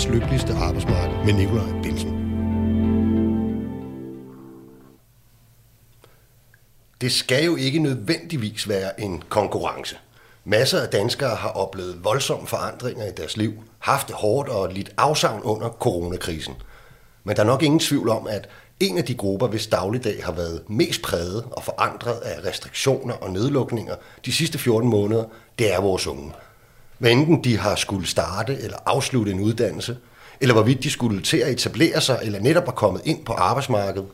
verdens lykkeligste arbejdsmarked med Nikolaj Bilsen. Det skal jo ikke nødvendigvis være en konkurrence. Masser af danskere har oplevet voldsomme forandringer i deres liv, haft det hårdt og lidt afsavn under coronakrisen. Men der er nok ingen tvivl om, at en af de grupper, hvis dagligdag har været mest præget og forandret af restriktioner og nedlukninger de sidste 14 måneder, det er vores unge. Hvad enten de har skulle starte eller afslutte en uddannelse, eller hvorvidt de skulle til at etablere sig eller netop er kommet ind på arbejdsmarkedet,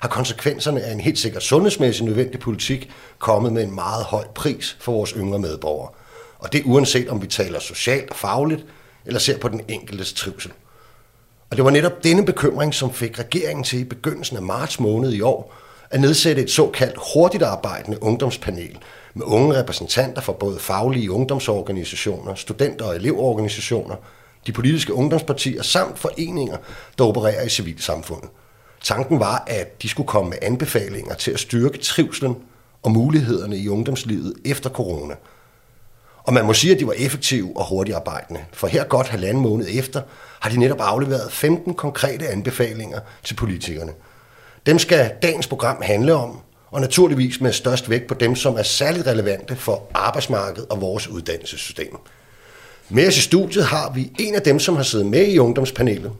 har konsekvenserne af en helt sikkert sundhedsmæssig nødvendig politik kommet med en meget høj pris for vores yngre medborgere. Og det uanset om vi taler socialt og fagligt, eller ser på den enkeltes trivsel. Og det var netop denne bekymring, som fik regeringen til i begyndelsen af marts måned i år at nedsætte et såkaldt hurtigt arbejdende ungdomspanel med unge repræsentanter fra både faglige ungdomsorganisationer, studenter- og elevorganisationer, de politiske ungdomspartier samt foreninger, der opererer i civilsamfundet. Tanken var, at de skulle komme med anbefalinger til at styrke trivslen og mulighederne i ungdomslivet efter corona. Og man må sige, at de var effektive og hurtigt arbejdende, for her godt halvanden måned efter har de netop afleveret 15 konkrete anbefalinger til politikerne. Dem skal dagens program handle om, og naturligvis med størst vægt på dem, som er særligt relevante for arbejdsmarkedet og vores uddannelsessystem. Med os i studiet har vi en af dem, som har siddet med i ungdomspanelet,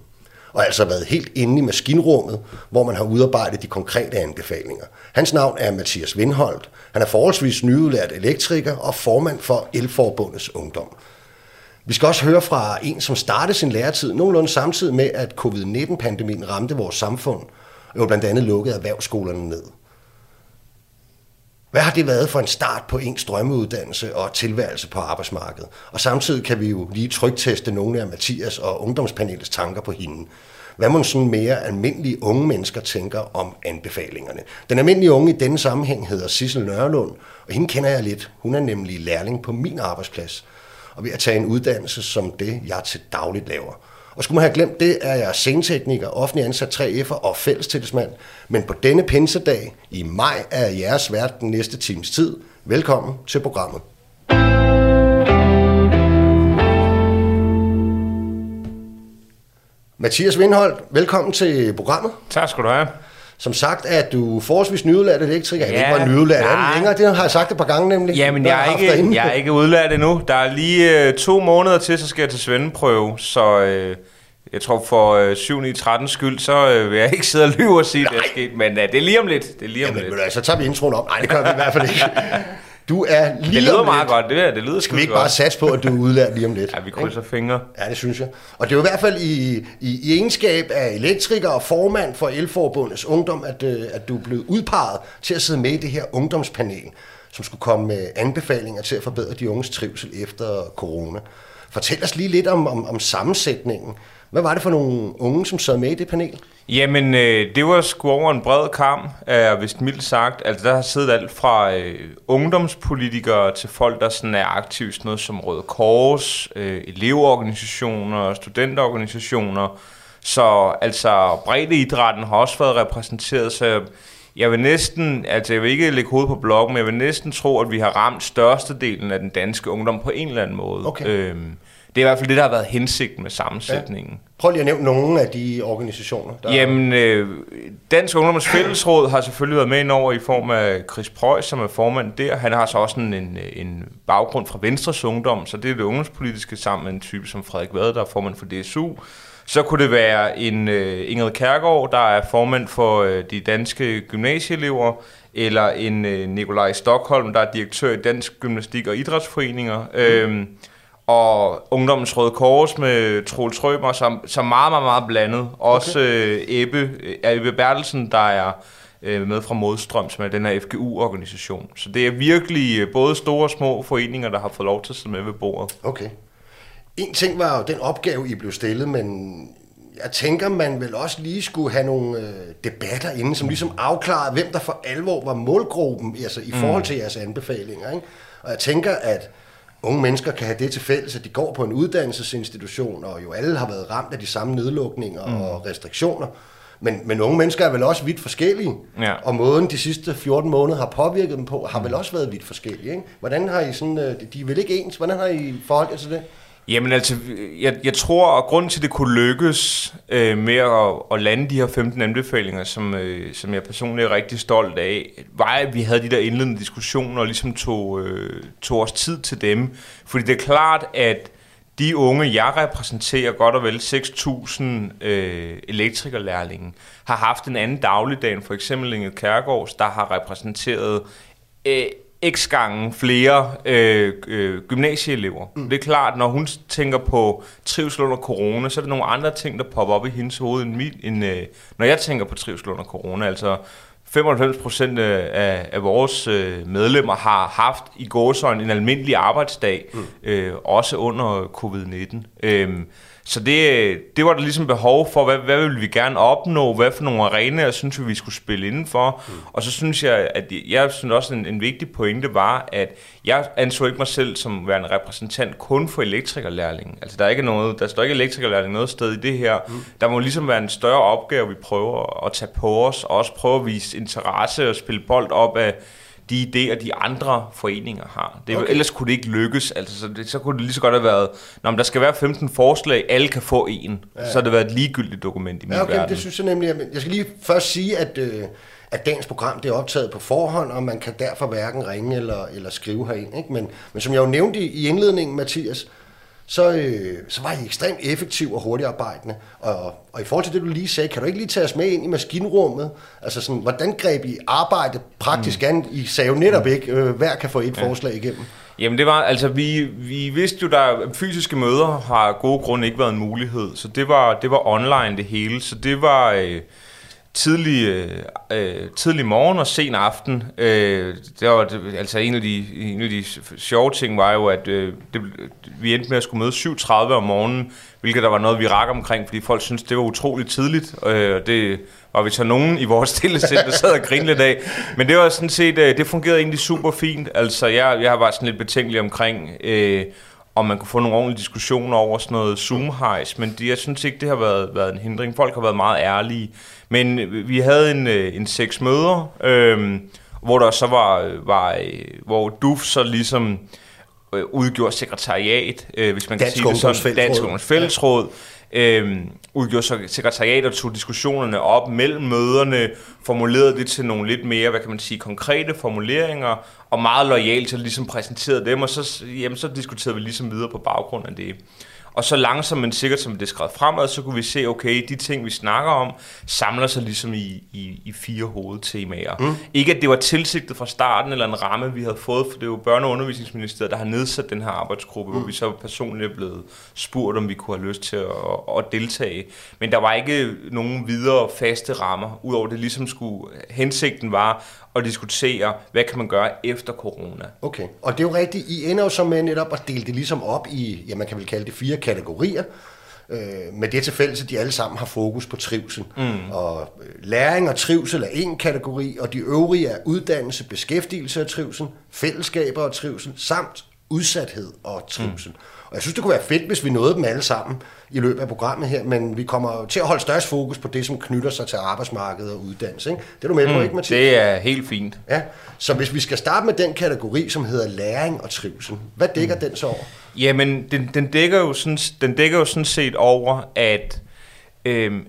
og altså været helt inde i maskinrummet, hvor man har udarbejdet de konkrete anbefalinger. Hans navn er Mathias Vindholdt. Han er forholdsvis nyudlært elektriker og formand for Elforbundets Ungdom. Vi skal også høre fra en, som startede sin læretid nogenlunde samtidig med, at covid-19-pandemien ramte vores samfund, og jo blandt andet lukkede erhvervsskolerne ned. Hvad har det været for en start på ens drømmeuddannelse og tilværelse på arbejdsmarkedet? Og samtidig kan vi jo lige trygteste nogle af Mathias og ungdomspanelets tanker på hende. Hvad må sådan mere almindelige unge mennesker tænker om anbefalingerne? Den almindelige unge i denne sammenhæng hedder Sissel Nørlund, og hende kender jeg lidt. Hun er nemlig lærling på min arbejdsplads, og ved at tage en uddannelse som det, jeg til dagligt laver. Og skulle man have glemt det, er jeg scenetekniker, offentlig ansat 3F'er og fællestillidsmand. Men på denne pinsedag i maj er jeres vært den næste times tid. Velkommen til programmet. Mathias Vindholdt, velkommen til programmet. Tak skal du have. Som sagt er du forholdsvis nyudlært elektriker. Ja, jeg ved ikke, hvor nyudlært er nej. længere. Det har jeg sagt et par gange nemlig. Jamen, når jeg er, ikke, dig inde. jeg er ikke udlært endnu. Der er lige øh, to måneder til, så skal jeg til svendeprøve. Så øh, jeg tror for øh, 7 9 13 skyld, så øh, vil jeg ikke sidde og lyve og sige, at det er sket. Men øh, det er lige om lidt. Det er lige om Jamen, lidt. hvad, så tager vi introen op. Nej, det gør vi i hvert fald ikke. Du er lige Det lyder meget godt. Det, er, det lyder Skal vi ikke godt. bare satse på, at du er udlært lige om lidt? Ja, vi krydser fingre. Ja, det synes jeg. Og det er jo i hvert fald i, i, i egenskab af elektriker og formand for Elforbundets Ungdom, at, øh, at du er blevet udpeget til at sidde med i det her ungdomspanel, som skulle komme med anbefalinger til at forbedre de unges trivsel efter corona. Fortæl os lige lidt om, om, om sammensætningen. Hvad var det for nogle unge, som sad med i det panel? Jamen, øh, det var sgu over en bred kamp, er vist mildt sagt. Altså, der har siddet alt fra øh, ungdomspolitikere til folk, der sådan er aktive sådan noget som Røde Kors, øh, elevorganisationer, studenterorganisationer. Så altså, breddeidrætten har også været repræsenteret, så jeg vil næsten, altså jeg vil ikke lægge hovedet på blokken, men jeg vil næsten tro, at vi har ramt størstedelen af den danske ungdom på en eller anden måde. Okay. Øhm, det er i hvert fald det, der har været hensigten med sammensætningen. Ja. Prøv lige at nævne nogle af de organisationer. Der... Jamen, øh, Dansk Ungdommens Fællesråd har selvfølgelig været med ind over i form af Chris Preuss, som er formand der. Han har så også en, en, en baggrund fra Venstres Ungdom, så det er det ungdomspolitiske sammen med en type som Frederik Vade, der er formand for DSU. Så kunne det være en øh, Ingrid Kærgaard, der er formand for øh, de danske gymnasieelever, eller en øh, Nikolaj Stockholm, der er direktør i Dansk Gymnastik og Idrætsforeninger. Mm. Øhm, og Ungdommens Røde Kors med Troels Trømer, som, som meget, meget, meget blandet. Også øh, Ebbe, øh, Ebbe Bertelsen, der er øh, med fra Modstrøm, som er den her FGU-organisation. Så det er virkelig øh, både store og små foreninger, der har fået lov til at sidde med ved bordet. Okay. En ting var jo den opgave, I blev stillet, men jeg tænker, man vel også lige skulle have nogle øh, debatter inden, som ligesom afklarede, hvem der for alvor var målgruppen altså i forhold til jeres anbefalinger. Ikke? Og jeg tænker, at unge mennesker kan have det til fælles, at de går på en uddannelsesinstitution, og jo alle har været ramt af de samme nedlukninger mm. og restriktioner. Men, men unge mennesker er vel også vidt forskellige, Ja. og måden de sidste 14 måneder har påvirket dem på, har vel også været vidt forskellige. Ikke? Hvordan har I sådan, øh, de er vel ikke ens, hvordan har I forholdt jer til det? Jamen altså, jeg, jeg tror, at grunden til, at det kunne lykkes øh, med at, at lande de her 15 anbefalinger, som, øh, som jeg personligt er rigtig stolt af, var, at vi havde de der indledende diskussioner og ligesom tog, øh, tog os tid til dem. Fordi det er klart, at de unge, jeg repræsenterer godt og vel 6.000 øh, elektrikerlærlinge, har haft en anden dagligdag end for eksempel Inge Kærgaards, der har repræsenteret øh, x gange flere øh, øh, gymnasieelever. Mm. Det er klart, når hun tænker på trivsel under corona, så er der nogle andre ting, der popper op i hendes hoved, end, mit, end øh, når jeg tænker på trivsel under corona. Altså 95 procent af, af vores øh, medlemmer har haft i gåsøjne en almindelig arbejdsdag, mm. øh, også under covid-19. Øh, så det, det var der ligesom behov for, hvad, hvad vil vi gerne opnå, hvad for nogle arenaer synes vi, vi skulle spille indenfor. Mm. Og så synes jeg, at jeg synes også, en, en vigtig pointe var, at jeg anså ikke mig selv som værende repræsentant kun for elektrikerlærlingen. Altså der er ikke noget, der står ikke elektrikerlærling noget sted i det her. Mm. Der må ligesom være en større opgave, vi prøver at tage på os, og også prøve at vise interesse og spille bold op af de idéer, de andre foreninger har. Det, okay. Ellers kunne det ikke lykkes. Altså, så, det, så kunne det lige så godt have været, når der skal være 15 forslag, alle kan få en. Ja. Så har det været et ligegyldigt dokument i min ja, okay, verden. Det synes jeg nemlig. Jeg skal lige først sige, at, øh, at dagens program det er optaget på forhånd, og man kan derfor hverken ringe eller, eller skrive herind. Ikke? Men, men som jeg jo nævnte i indledningen, Mathias, så, øh, så var I ekstremt effektiv og hurtigt arbejdende. Og, og i forhold til det, du lige sagde, kan du ikke lige tage os med ind i maskinrummet? Altså sådan, hvordan greb I arbejde praktisk mm. an? I sagde jo netop mm. ikke, øh, hver kan få et ja. forslag igennem. Jamen det var, altså vi, vi vidste jo, der fysiske møder har af gode grunde ikke været en mulighed, så det var, det var online det hele, så det var... Øh, tidlig, øh, øh, tidlig morgen og sen aften. Øh, det var, altså en af, de, en af de sjove ting var jo, at øh, det, vi endte med at skulle møde 7.30 om morgenen, hvilket der var noget, vi rak omkring, fordi folk syntes, det var utroligt tidligt. Øh, det var vi så nogen i vores stille sind, der sad og grinede lidt af. Men det var sådan set, øh, det fungerede egentlig super fint. Altså jeg, jeg var sådan lidt betænkelig omkring... Øh, om man kunne få nogle ordentlige diskussioner over sådan noget zoom -hejs. men det, jeg synes ikke, det har været, været en hindring. Folk har været meget ærlige. Men vi havde en, øh, en seks møder, øh, hvor der så var, var øh, hvor DUF så ligesom øh, udgjorde sekretariat, øh, hvis man Dansk kan sige det sådan, Dansk Ungdoms Fællesråd, ja øh, udgjorde så sekretariat og tog diskussionerne op mellem møderne, formulerede det til nogle lidt mere, hvad kan man sige, konkrete formuleringer, og meget lojalt så ligesom præsenterede dem, og så, jamen, så diskuterede vi ligesom videre på baggrund af det. Og så langsomt, men sikkert som det skrevet fremad, så kunne vi se, okay, de ting, vi snakker om, samler sig ligesom i, i, i fire hovedtemaer. Mm. Ikke at det var tilsigtet fra starten, eller en ramme, vi havde fået, for det er jo Børne- og Undervisningsministeriet, der har nedsat den her arbejdsgruppe, mm. hvor vi så personligt er blevet spurgt, om vi kunne have lyst til at, at deltage. Men der var ikke nogen videre faste rammer, udover det ligesom skulle, hensigten var og diskutere, hvad kan man gøre efter corona. Okay, og det er jo rigtigt. I ender jo så med netop at dele det ligesom op i, ja, man kan vel kalde det fire kategorier. Øh, med det til fælles, at de alle sammen har fokus på trivsel. Mm. Og øh, læring og trivsel er en kategori, og de øvrige er uddannelse, beskæftigelse og trivsel, fællesskaber og trivsel, samt udsathed og trivsel. Mm. Og jeg synes, det kunne være fedt, hvis vi nåede dem alle sammen i løbet af programmet her, men vi kommer til at holde størst fokus på det, som knytter sig til arbejdsmarkedet og uddannelse. Ikke? Det er du med på, mm, ikke, Mathias? Det er helt fint. Ja, så hvis vi skal starte med den kategori, som hedder læring og trivsel, hvad dækker mm. den så over? Jamen, den, den, dækker jo sådan, den dækker jo sådan set over, at øhm,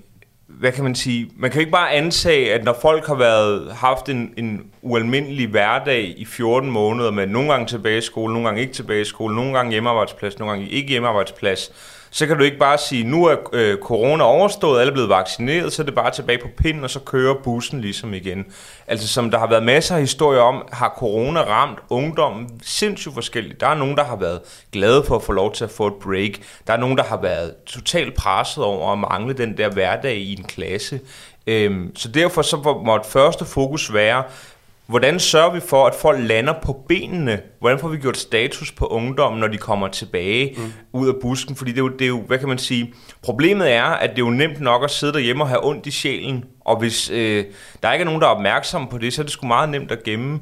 hvad kan man sige, man kan ikke bare antage, at når folk har været haft en, en ualmindelig hverdag i 14 måneder med nogle gange tilbage i skole, nogle gange ikke tilbage i skole, nogle gange hjemmearbejdsplads, nogle gange ikke hjemmearbejdsplads, så kan du ikke bare sige, nu er øh, corona overstået, alle er blevet vaccineret, så er det bare tilbage på pinden, og så kører bussen ligesom igen. Altså som der har været masser af historier om, har corona ramt ungdommen sindssygt forskelligt. Der er nogen, der har været glade for at få lov til at få et break. Der er nogen, der har været totalt presset over at mangle den der hverdag i en klasse. Øhm, så derfor så måtte første fokus være, Hvordan sørger vi for, at folk lander på benene? Hvordan får vi gjort status på ungdommen, når de kommer tilbage mm. ud af busken? Fordi det er, jo, det er jo, hvad kan man sige, problemet er, at det er jo nemt nok at sidde derhjemme og have ondt i sjælen. Og hvis øh, der ikke er nogen, der er opmærksom på det, så er det sgu meget nemt at gemme.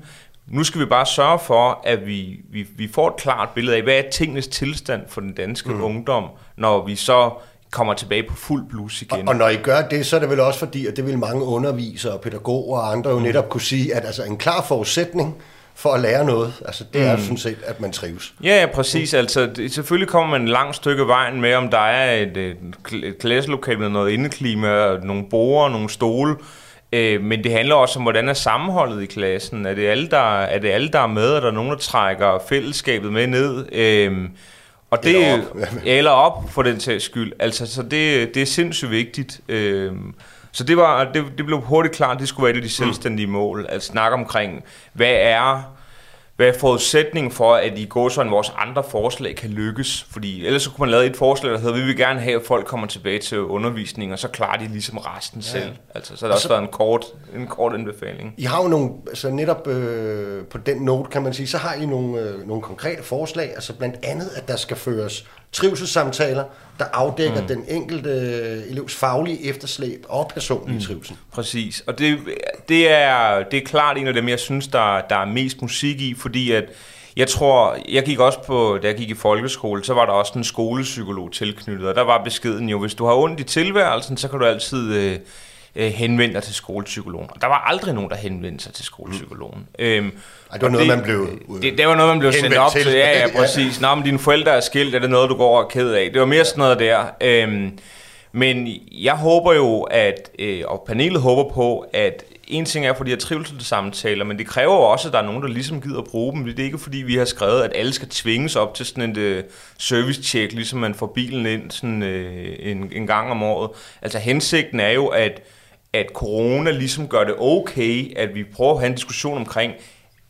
Nu skal vi bare sørge for, at vi, vi, vi får et klart billede af, hvad er tingenes tilstand for den danske mm. ungdom, når vi så kommer tilbage på fuld blus igen. Og, og når I gør det, så er det vel også fordi, at det vil mange undervisere, pædagoger og andre jo mm. netop kunne sige, at altså en klar forudsætning for at lære noget. Altså, det er mm. sådan set, at man trives. Ja, ja præcis. Mm. Altså, det, selvfølgelig kommer man en lang stykke vejen med, om der er et, et, et klasselokal med noget indeklima, nogle borer, nogle stole, Øh, men det handler også om, hvordan er sammenholdet i klassen? Er det alle, der er, det alle, der er med? Er der nogen, der trækker fællesskabet med ned? Øh, og det, eller op. eller op for den sags skyld. Altså, så det, det er sindssygt vigtigt. Øh, så det, var, det, det blev hurtigt klart, at det skulle være et af de mm. selvstændige mål. At snakke omkring, hvad er hvad er forudsætningen for, at i går sådan vores andre forslag kan lykkes? Fordi ellers så kunne man lave et forslag, der hedder, vi vil gerne have, at folk kommer tilbage til undervisning, og så klarer de ligesom resten ja. selv. Altså, så er der også været en kort, en kort anbefaling. I har jo nogle, altså netop øh, på den note, kan man sige, så har I nogle, øh, nogle konkrete forslag, altså blandt andet, at der skal føres trivselssamtaler, der afdækker mm. den enkelte øh, elevs faglige efterslæb og personlige mm. trivsel. Præcis, og det, det, er, det er klart en af dem, jeg synes, der, der er mest musik i, fordi at jeg tror, jeg gik også på, da jeg gik i folkeskole, så var der også en skolepsykolog tilknyttet, og der var beskeden jo, hvis du har ondt i tilværelsen, så kan du altid øh, øh, henvende dig til skolepsykologen. Og der var aldrig nogen, der henvendte sig til skolepsykologen. Mm. Øhm, Ej, det var noget, det, man blev øh, det, det var noget, man blev sendt op til. Ja, ja, præcis. Nå, men dine forældre er skilt, er det noget, du går og er ked af? Det var mere sådan noget der. Øhm, men jeg håber jo, at, øh, og panelet håber på, at en ting er for de her trivselssamtaler, men det kræver jo også, at der er nogen, der ligesom gider at bruge dem. Det er ikke fordi, vi har skrevet, at alle skal tvinges op til sådan en uh, service-check, ligesom man får bilen ind sådan, uh, en, en gang om året. Altså hensigten er jo, at at corona ligesom gør det okay, at vi prøver at have en diskussion omkring,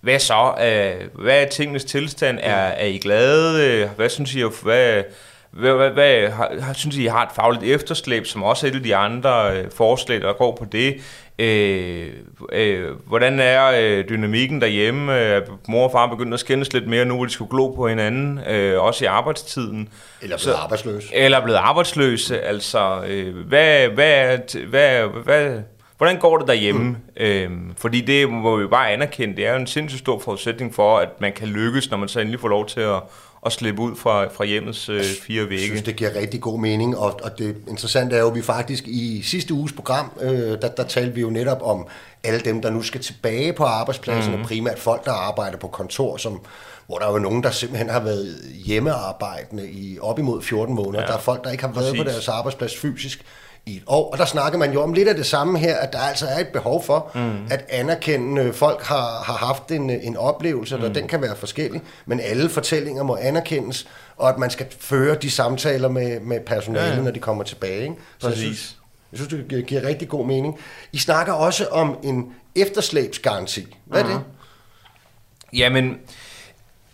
hvad så? Uh, hvad er tingenes tilstand? Er, er I glade? Hvad synes I? Hvad, hvad, hvad, hvad har, synes I, I har et fagligt efterslæb, som også er et af de andre uh, forslag, der går på det? Øh, øh, hvordan er øh, dynamikken derhjemme? Er mor og far begyndt at skændes lidt mere nu, hvor de skulle glo på hinanden, øh, også i arbejdstiden? Eller blevet arbejdsløse. Eller blevet arbejdsløse. Altså, øh, hvad, hvad, hvad, hvad, hvordan går det derhjemme? Mm. Øh, fordi det må vi bare anerkende, det er jo en sindssygt stor forudsætning for, at man kan lykkes, når man så endelig får lov til at at slippe ud fra, fra hjemmets øh, fire vægge. Jeg synes, det giver rigtig god mening, og, og det interessante er jo, at vi faktisk i sidste uges program, øh, der, der talte vi jo netop om alle dem, der nu skal tilbage på arbejdspladsen, mm. og primært folk, der arbejder på kontor, som hvor der er jo nogen, der simpelthen har været hjemmearbejdende i op imod 14 måneder. Ja, der er folk, der ikke har været præcis. på deres arbejdsplads fysisk i et år. Og der snakker man jo om lidt af det samme her, at der altså er et behov for, mm. at anerkendende folk har, har haft en, en oplevelse, mm. og den kan være forskellig, men alle fortællinger må anerkendes, og at man skal føre de samtaler med, med personalet, ja. når de kommer tilbage. Ikke? Så Præcis. Jeg synes, jeg synes, det giver, giver rigtig god mening. I snakker også om en efterslæbsgaranti. Hvad er mm. det? Jamen,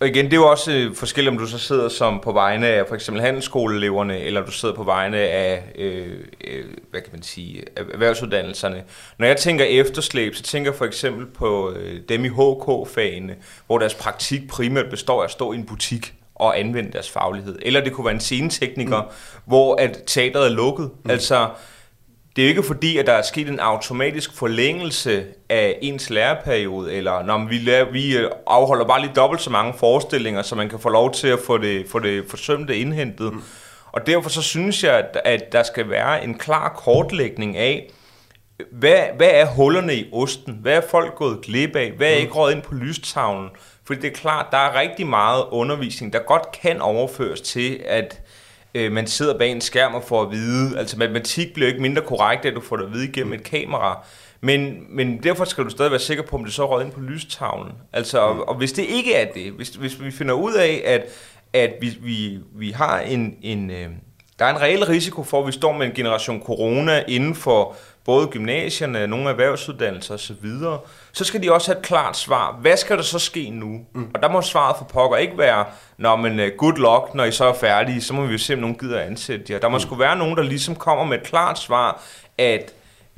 og igen, det er jo også øh, forskelligt, om du så sidder som på vegne af for eksempel handelsskoleeleverne, eller du sidder på vegne af, øh, øh, hvad kan man sige, erhvervsuddannelserne. Når jeg tænker efterslæb, så tænker jeg for eksempel på øh, dem i HK-fagene, hvor deres praktik primært består af at stå i en butik og anvende deres faglighed. Eller det kunne være en scenetekniker, mm. hvor at teateret er lukket. Mm. Altså, det er jo ikke fordi, at der er sket en automatisk forlængelse af ens læreperiode, eller når vi, lærer, vi øh, afholder bare lige dobbelt så mange forestillinger, så man kan få lov til at få det, få det forsømte indhentet. Mm. Og derfor så synes jeg, at, at der skal være en klar kortlægning af, hvad, hvad er hullerne i osten? Hvad er folk gået glip af? Hvad er mm. ikke råd ind på lystavlen? Fordi det er klart, der er rigtig meget undervisning, der godt kan overføres til, at øh, man sidder bag en skærm og får at vide. Altså matematik bliver ikke mindre korrekt, at du får det at vide igennem et kamera. Men, men derfor skal du stadig være sikker på, om det så er ind på lystavlen. Altså, og, og hvis det ikke er det, hvis, hvis vi finder ud af, at, at vi, vi, vi har en, en øh, der er en reel risiko for, at vi står med en generation corona inden for både gymnasierne, nogle erhvervsuddannelser osv., så skal de også have et klart svar. Hvad skal der så ske nu? Mm. Og der må svaret for pokker ikke være, når men uh, good luck, når I så er færdige, så må vi jo se, om nogen gider ansætte jer. Der må mm. skulle være nogen, der ligesom kommer med et klart svar, at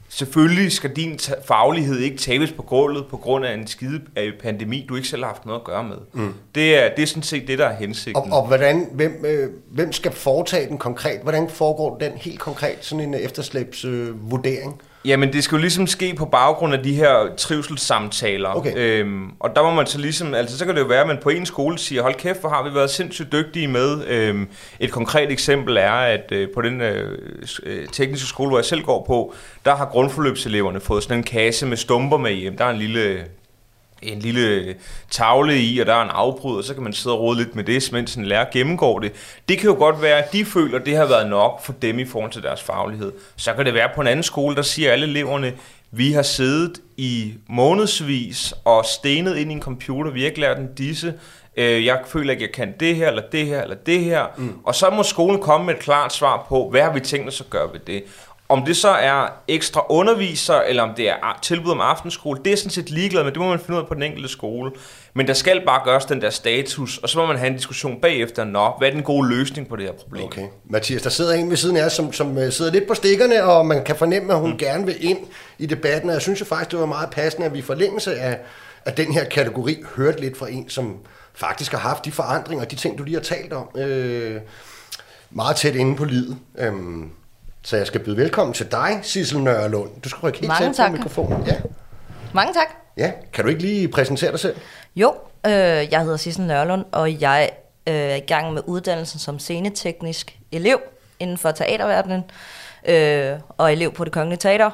selvfølgelig skal din faglighed ikke tabes på gulvet på grund af en skide pandemi, du ikke selv har haft noget at gøre med. Mm. Det, er, det er sådan set det, der er hensigten. Og, og hvordan, hvem, øh, hvem skal foretage den konkret? Hvordan foregår den helt konkret, sådan en efterslæbsvurdering? Øh, Jamen, det skal jo ligesom ske på baggrund af de her trivselssamtaler. Okay. Øhm, og der må man så ligesom, altså så kan det jo være, at man på en skole siger, hold kæft, hvor har vi været sindssygt dygtige med. Øhm, et konkret eksempel er, at øh, på den øh, øh, tekniske skole, hvor jeg selv går på, der har grundforløbseleverne fået sådan en kasse med stumper med hjem. Der er en lille en lille tavle i, og der er en afbrud, og så kan man sidde og rode lidt med det, mens en lærer gennemgår det. Det kan jo godt være, at de føler, at det har været nok for dem i forhold til deres faglighed. Så kan det være på en anden skole, der siger alle eleverne, vi har siddet i månedsvis og stenet ind i en computer, vi har ikke lært den disse, øh, jeg føler ikke, jeg kan det her, eller det her, eller det her. Mm. Og så må skolen komme med et klart svar på, hvad har vi tænkt os at gøre ved det. Om det så er ekstra underviser, eller om det er tilbud om aftenskole, det er sådan set ligeglad med, det må man finde ud af på den enkelte skole. Men der skal bare gøres den der status, og så må man have en diskussion bagefter, nå, hvad er den gode løsning på det her problem? Okay. Mathias, der sidder en ved siden af os, som, som uh, sidder lidt på stikkerne, og man kan fornemme, at hun mm. gerne vil ind i debatten, og jeg synes jo faktisk, det var meget passende, at vi i forlængelse af, af den her kategori hørte lidt fra en, som faktisk har haft de forandringer, de ting, du lige har talt om, øh, meget tæt inde på livet. Øhm, så jeg skal byde velkommen til dig, Sissel Nørlund. Du skal rykke helt tæt på mikrofonen. Ja. Mange tak. Ja, kan du ikke lige præsentere dig selv? Jo, øh, jeg hedder Sissel Nørlund, og jeg øh, er i gang med uddannelsen som sceneteknisk elev inden for teaterverdenen, øh, og elev på det Kongelige Teater.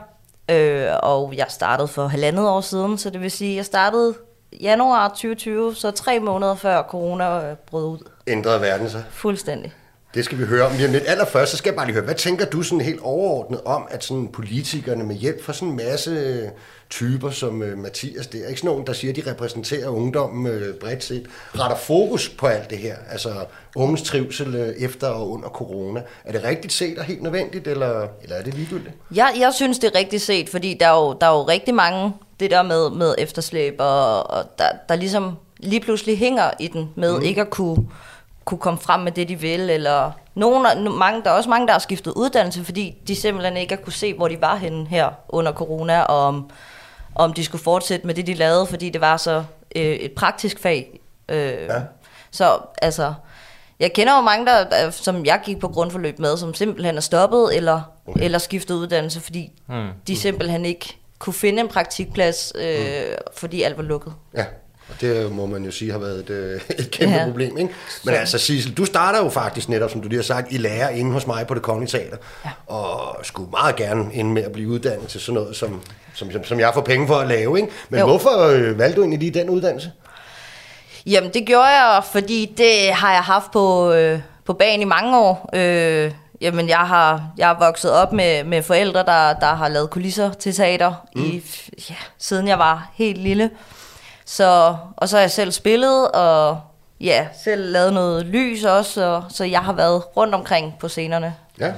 Øh, og jeg startede for halvandet år siden, så det vil sige, at jeg startede januar 2020, så tre måneder før corona brød ud. Ændrede verden sig? Fuldstændig. Det skal vi høre om lige lidt. Allerførst, så skal jeg bare lige høre, hvad tænker du sådan helt overordnet om, at sådan politikerne med hjælp fra sådan en masse typer som uh, Mathias der, ikke sådan nogen, der siger, at de repræsenterer ungdommen uh, bredt set, retter fokus på alt det her, altså unges trivsel uh, efter og under corona. Er det rigtigt set og helt nødvendigt, eller, eller er det ligegyldigt? Jeg, jeg synes, det er rigtigt set, fordi der er jo, der er jo rigtig mange, det der med, med efterslæb, og, og der, der ligesom lige pludselig hænger i den med mm. ikke at kunne kunne komme frem med det, de vil, eller nogen, mange, der er også mange, der har skiftet uddannelse, fordi de simpelthen ikke har kunne se, hvor de var henne her under corona, og om, om de skulle fortsætte med det, de lavede, fordi det var så øh, et praktisk fag. Øh, ja. Så altså, jeg kender jo mange, der, som jeg gik på grundforløb med, som simpelthen er stoppet, eller, okay. eller skiftet uddannelse, fordi hmm. de simpelthen ikke kunne finde en praktikplads, øh, hmm. fordi alt var lukket. Ja. Og det må man jo sige har været et, øh, et kæmpe ja. problem. Ikke? Men så. altså Sissel, du starter jo faktisk netop, som du lige har sagt, i lærer inde hos mig på det kongelige teater. Ja. Og skulle meget gerne ind med at blive uddannet til sådan noget, som, som, som, som jeg får penge for at lave. Ikke? Men jo. hvorfor øh, valgte du egentlig lige den uddannelse? Jamen det gjorde jeg, fordi det har jeg haft på, øh, på banen i mange år. Øh, Jamen, jeg har, jeg har vokset op med, med forældre, der, der har lavet kulisser til teater, mm. i, ja, siden jeg var helt lille. Så, og så har jeg selv spillet, og ja, selv lavet noget lys også, og, så jeg har været rundt omkring på scenerne. Ja.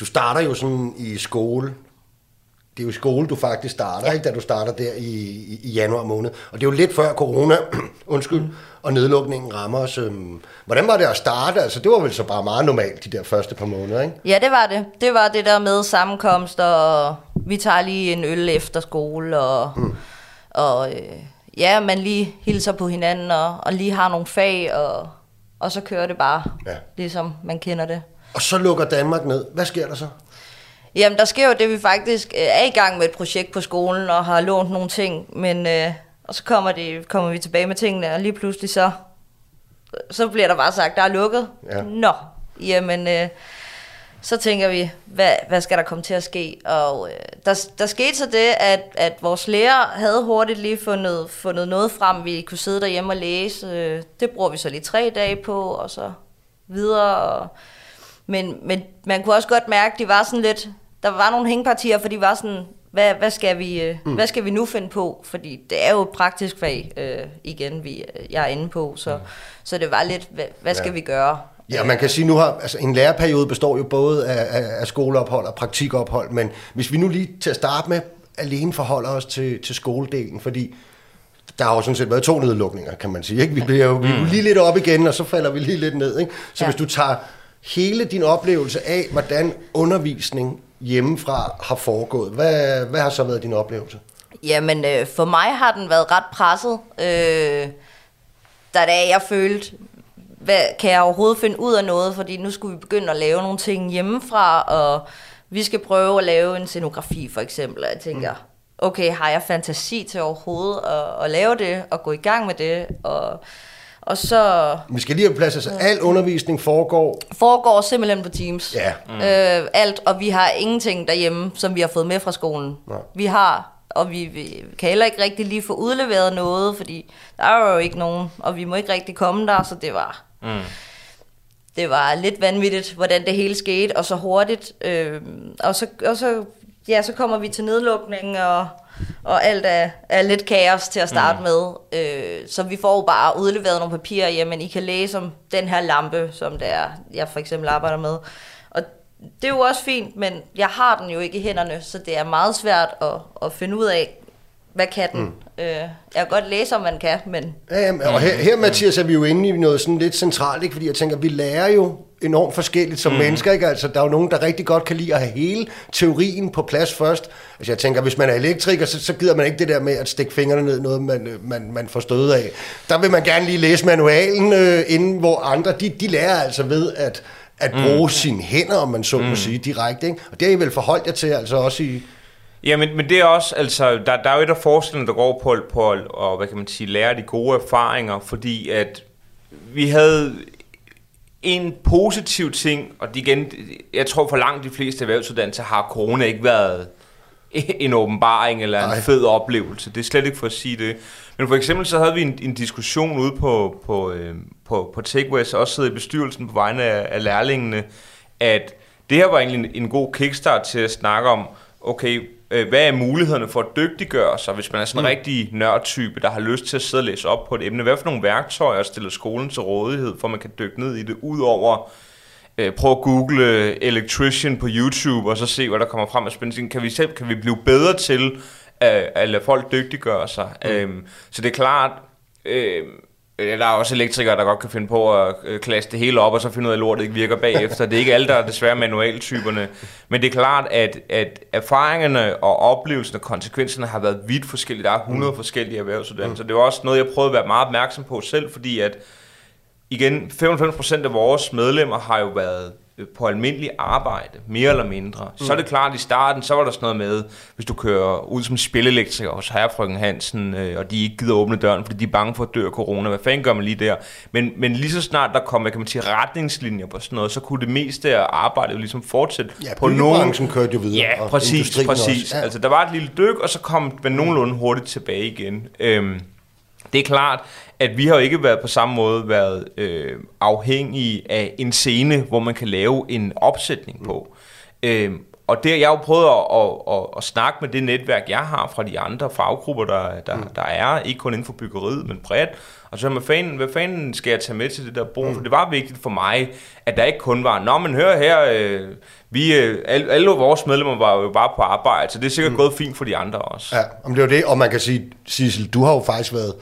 Du starter jo sådan i skole. Det er jo skole, du faktisk starter, ja. ikke, da du starter der i, i, i januar måned. Og det er jo lidt før corona, undskyld, mm. og nedlukningen rammer os. Øhm. Hvordan var det at starte? Altså, det var vel så bare meget normalt, de der første par måneder, ikke? Ja, det var det. Det var det der med sammenkomst, og vi tager lige en øl efter skole, og... Mm og øh, ja, man lige hilser på hinanden, og, og lige har nogle fag, og, og så kører det bare, ja. ligesom man kender det. Og så lukker Danmark ned. Hvad sker der så? Jamen, der sker jo det, vi faktisk øh, er i gang med et projekt på skolen, og har lånt nogle ting, men... Øh, og så kommer, det, kommer vi tilbage med tingene, og lige pludselig så, så bliver der bare sagt, der er lukket. Ja. Nå, jamen, øh, så tænker vi, hvad, hvad skal der komme til at ske? Og øh, der, der skete så det, at, at vores lærer havde hurtigt lige fundet, fundet noget frem, vi kunne sidde derhjemme og læse. Øh, det bruger vi så lige tre dage på, og så videre. Og, men, men man kunne også godt mærke, at de var sådan lidt, der var nogle hængepartier, for de var sådan, hvad, hvad, skal vi, øh, mm. hvad skal vi nu finde på? Fordi det er jo et praktisk fag, øh, igen, vi, jeg er inde på, så, mm. så det var lidt, hvad, hvad skal ja. vi gøre? Ja, man kan sige, nu har altså, en læreperiode består jo både af, af, af skoleophold og praktikophold, men hvis vi nu lige til at starte med alene forholder os til, til skoledelen, fordi der har jo sådan set været to nedlukninger, kan man sige. Ikke? Vi bliver jo vi er lige lidt op igen, og så falder vi lige lidt ned. Ikke? Så ja. hvis du tager hele din oplevelse af, hvordan undervisning hjemmefra har foregået, hvad, hvad har så været din oplevelse? Jamen, øh, for mig har den været ret presset. Øh, da jeg følte, hvad, kan jeg overhovedet finde ud af noget, fordi nu skulle vi begynde at lave nogle ting hjemmefra, og vi skal prøve at lave en scenografi for eksempel, og jeg tænker, mm. okay, har jeg fantasi til overhovedet at, at lave det, og gå i gang med det, og, og så... Vi skal lige have plads, altså al undervisning foregår... Foregår simpelthen på Teams. Ja. Mm. Øh, alt, og vi har ingenting derhjemme, som vi har fået med fra skolen. Nej. Vi har og vi, vi kan heller ikke rigtig lige få udleveret noget, fordi der er jo ikke nogen, og vi må ikke rigtig komme der, så det var... Mm. Det var lidt vanvittigt, hvordan det hele skete, og så hurtigt. Øh, og, så, og så, ja, så kommer vi til nedlukning, og, og alt er, er lidt kaos til at starte mm. med. Øh, så vi får jo bare udleveret nogle papirer, jamen I kan læse om den her lampe, som det er, jeg for eksempel arbejder med. Og det er jo også fint, men jeg har den jo ikke i hænderne, så det er meget svært at, at finde ud af, hvad kan den? Mm. Øh, jeg kan godt læse, om man kan, men... Ja, og her, her, Mathias, er vi jo inde i noget sådan lidt centralt, ikke? fordi jeg tænker, vi lærer jo enormt forskelligt som mm. mennesker. Ikke? Altså, der er jo nogen, der rigtig godt kan lide at have hele teorien på plads først. Altså, jeg tænker, hvis man er elektriker, så, så gider man ikke det der med at stikke fingrene ned i noget, man, man, man får stød af. Der vil man gerne lige læse manualen, øh, inden hvor andre, de, de lærer altså ved at, at bruge mm. sine hænder, om man så må mm. sige, direkte. Ikke? Og det har I vel forholdt jer til, altså også i Ja, men, men det er også, altså, der, der er jo et af forskellen, der går på, på at, hvad kan man sige, lære de gode erfaringer, fordi at vi havde en positiv ting, og igen, jeg tror for langt de fleste erhvervsuddannelser har corona ikke været en åbenbaring eller en Ej. fed oplevelse. Det er slet ikke for at sige det. Men for eksempel så havde vi en, en diskussion ude på, på, øh, på, på TechWest, også siddet i bestyrelsen på vegne af, af lærlingene, at det her var egentlig en, en god kickstart til at snakke om, okay, øh, hvad er mulighederne for at dygtiggøre sig, hvis man er sådan en mm. rigtig nørdtype, der har lyst til at sidde og læse op på et emne? Hvad for nogle værktøjer stiller skolen til rådighed, for man kan dykke ned i det, udover øh, prøve at google øh, electrician på YouTube, og så se, hvad der kommer frem af spændende Kan vi, selv, kan vi blive bedre til at, at lade folk dygtiggøre sig? Mm. Øhm, så det er klart... Øh, Øh, der er også elektrikere, der godt kan finde på at øh, klasse det hele op, og så finde ud af, at lortet ikke virker bagefter. Det er ikke alle, der er desværre manualtyperne. Men det er klart, at, at erfaringerne og oplevelsen og konsekvenserne har været vidt forskellige. Der er 100 mm. forskellige erhvervsuddannelser. Mm. Det er også noget, jeg prøvede at være meget opmærksom på selv, fordi at igen, 95% af vores medlemmer har jo været Øh, på almindelig arbejde, mere eller mindre, mm. så er det klart, at i starten, så var der sådan noget med, hvis du kører ud som spilelektriker hos herrefrøken Hansen, øh, og de ikke gider åbne døren, fordi de er bange for at dø af corona, hvad fanden gør man lige der? Men, men lige så snart der kom, hvad kan man sige, retningslinjer på sådan noget, så kunne det meste af arbejdet jo ligesom fortsætte ja, på nogen... kørte jo videre. Ja, præcis, præcis. Ja. Altså, der var et lille dyk, og så kom man nogenlunde hurtigt tilbage igen. Øhm, det er klart, at vi har jo ikke været på samme måde været øh, afhængige af en scene, hvor man kan lave en opsætning på. Mm. Øh, og det, jeg har jo prøvet at, at, at, at snakke med det netværk, jeg har fra de andre faggrupper, der, der, mm. der er, ikke kun inden for byggeriet, men bredt. Og så hvad fanden, hvad fanden skal jeg tage med til det der bord? Mm. For det var vigtigt for mig, at der ikke kun var, nå, men hør her, øh, vi, øh, alle, alle vores medlemmer var jo bare på arbejde, så det er sikkert mm. gået fint for de andre også. Ja, om det var det, og man kan sige, Sissel, du har jo faktisk været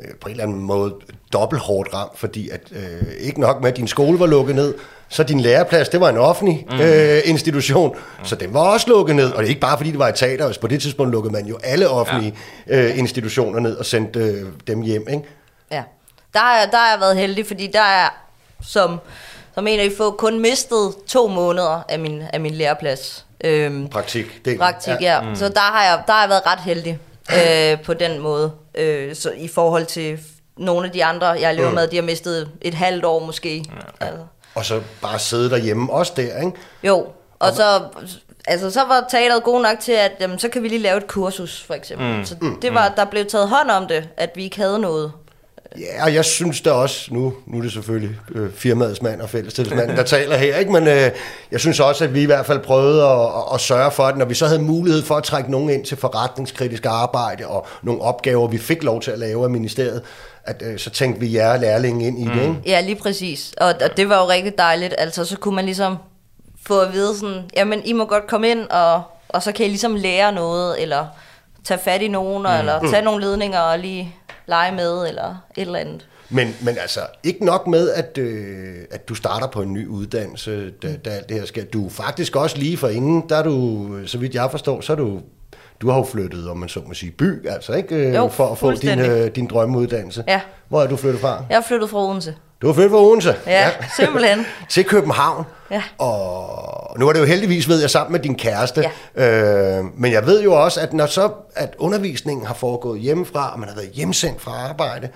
øh, på en eller anden måde dobbelt hårdt ramt, fordi at øh, ikke nok med, at din skole var lukket ned, så din læreplads, det var en offentlig mm. øh, institution, mm. så den var også lukket ned, og det er ikke bare fordi det var et teater, på det tidspunkt lukkede man jo alle offentlige ja. øh, institutioner ned og sendte øh, dem hjem, ikke? Ja, der har, der har jeg været heldig, fordi der er, som, som en af de få, kun mistet to måneder af min, af min læreplads. Øhm, praktik. Det, praktik, ja. ja. Mm. Så der har, jeg, der har jeg været ret heldig øh, på den måde. Øh, så i forhold til nogle af de andre, jeg lever mm. med, de har mistet et halvt år måske. Ja. Altså. Og så bare sidde derhjemme også der, ikke? Jo, og, og så, altså, så var teateret god nok til, at jamen, så kan vi lige lave et kursus, for eksempel. Mm. Så det var, der blev taget hånd om det, at vi ikke havde noget. Ja, og jeg synes da også, nu, nu er det selvfølgelig øh, firmaets mand og fællestilsmanden, der taler her, ikke? men øh, jeg synes også, at vi i hvert fald prøvede at, at, at sørge for, at når vi så havde mulighed for at trække nogen ind til forretningskritisk arbejde og nogle opgaver, vi fik lov til at lave af ministeriet, at øh, så tænkte vi jer lærlinge ind i mm. det. Ikke? Ja, lige præcis. Og, og det var jo rigtig dejligt. Altså, så kunne man ligesom få at vide sådan, jamen, I må godt komme ind, og, og så kan I ligesom lære noget, eller tage fat i nogen, mm. eller tage mm. nogle ledninger og lige lege med, eller et eller andet. Men, men altså, ikke nok med, at, øh, at du starter på en ny uddannelse, da, da alt det her sker. Du faktisk også lige for inden, der er du, så vidt jeg forstår, så er du, du har jo flyttet, om man så må sige, by, altså ikke? Øh, jo, for at få din, øh, din drømmeuddannelse. Ja. Hvor er du flyttet fra? Jeg er flyttet fra Odense. Du har flyttet fra Odense? Ja, ja. simpelthen. Til København. Ja. Og nu er det jo heldigvis, ved jeg, sammen med din kæreste. Ja. Øh, men jeg ved jo også, at når så at undervisningen har foregået hjemmefra, og man har været hjemsendt fra arbejde,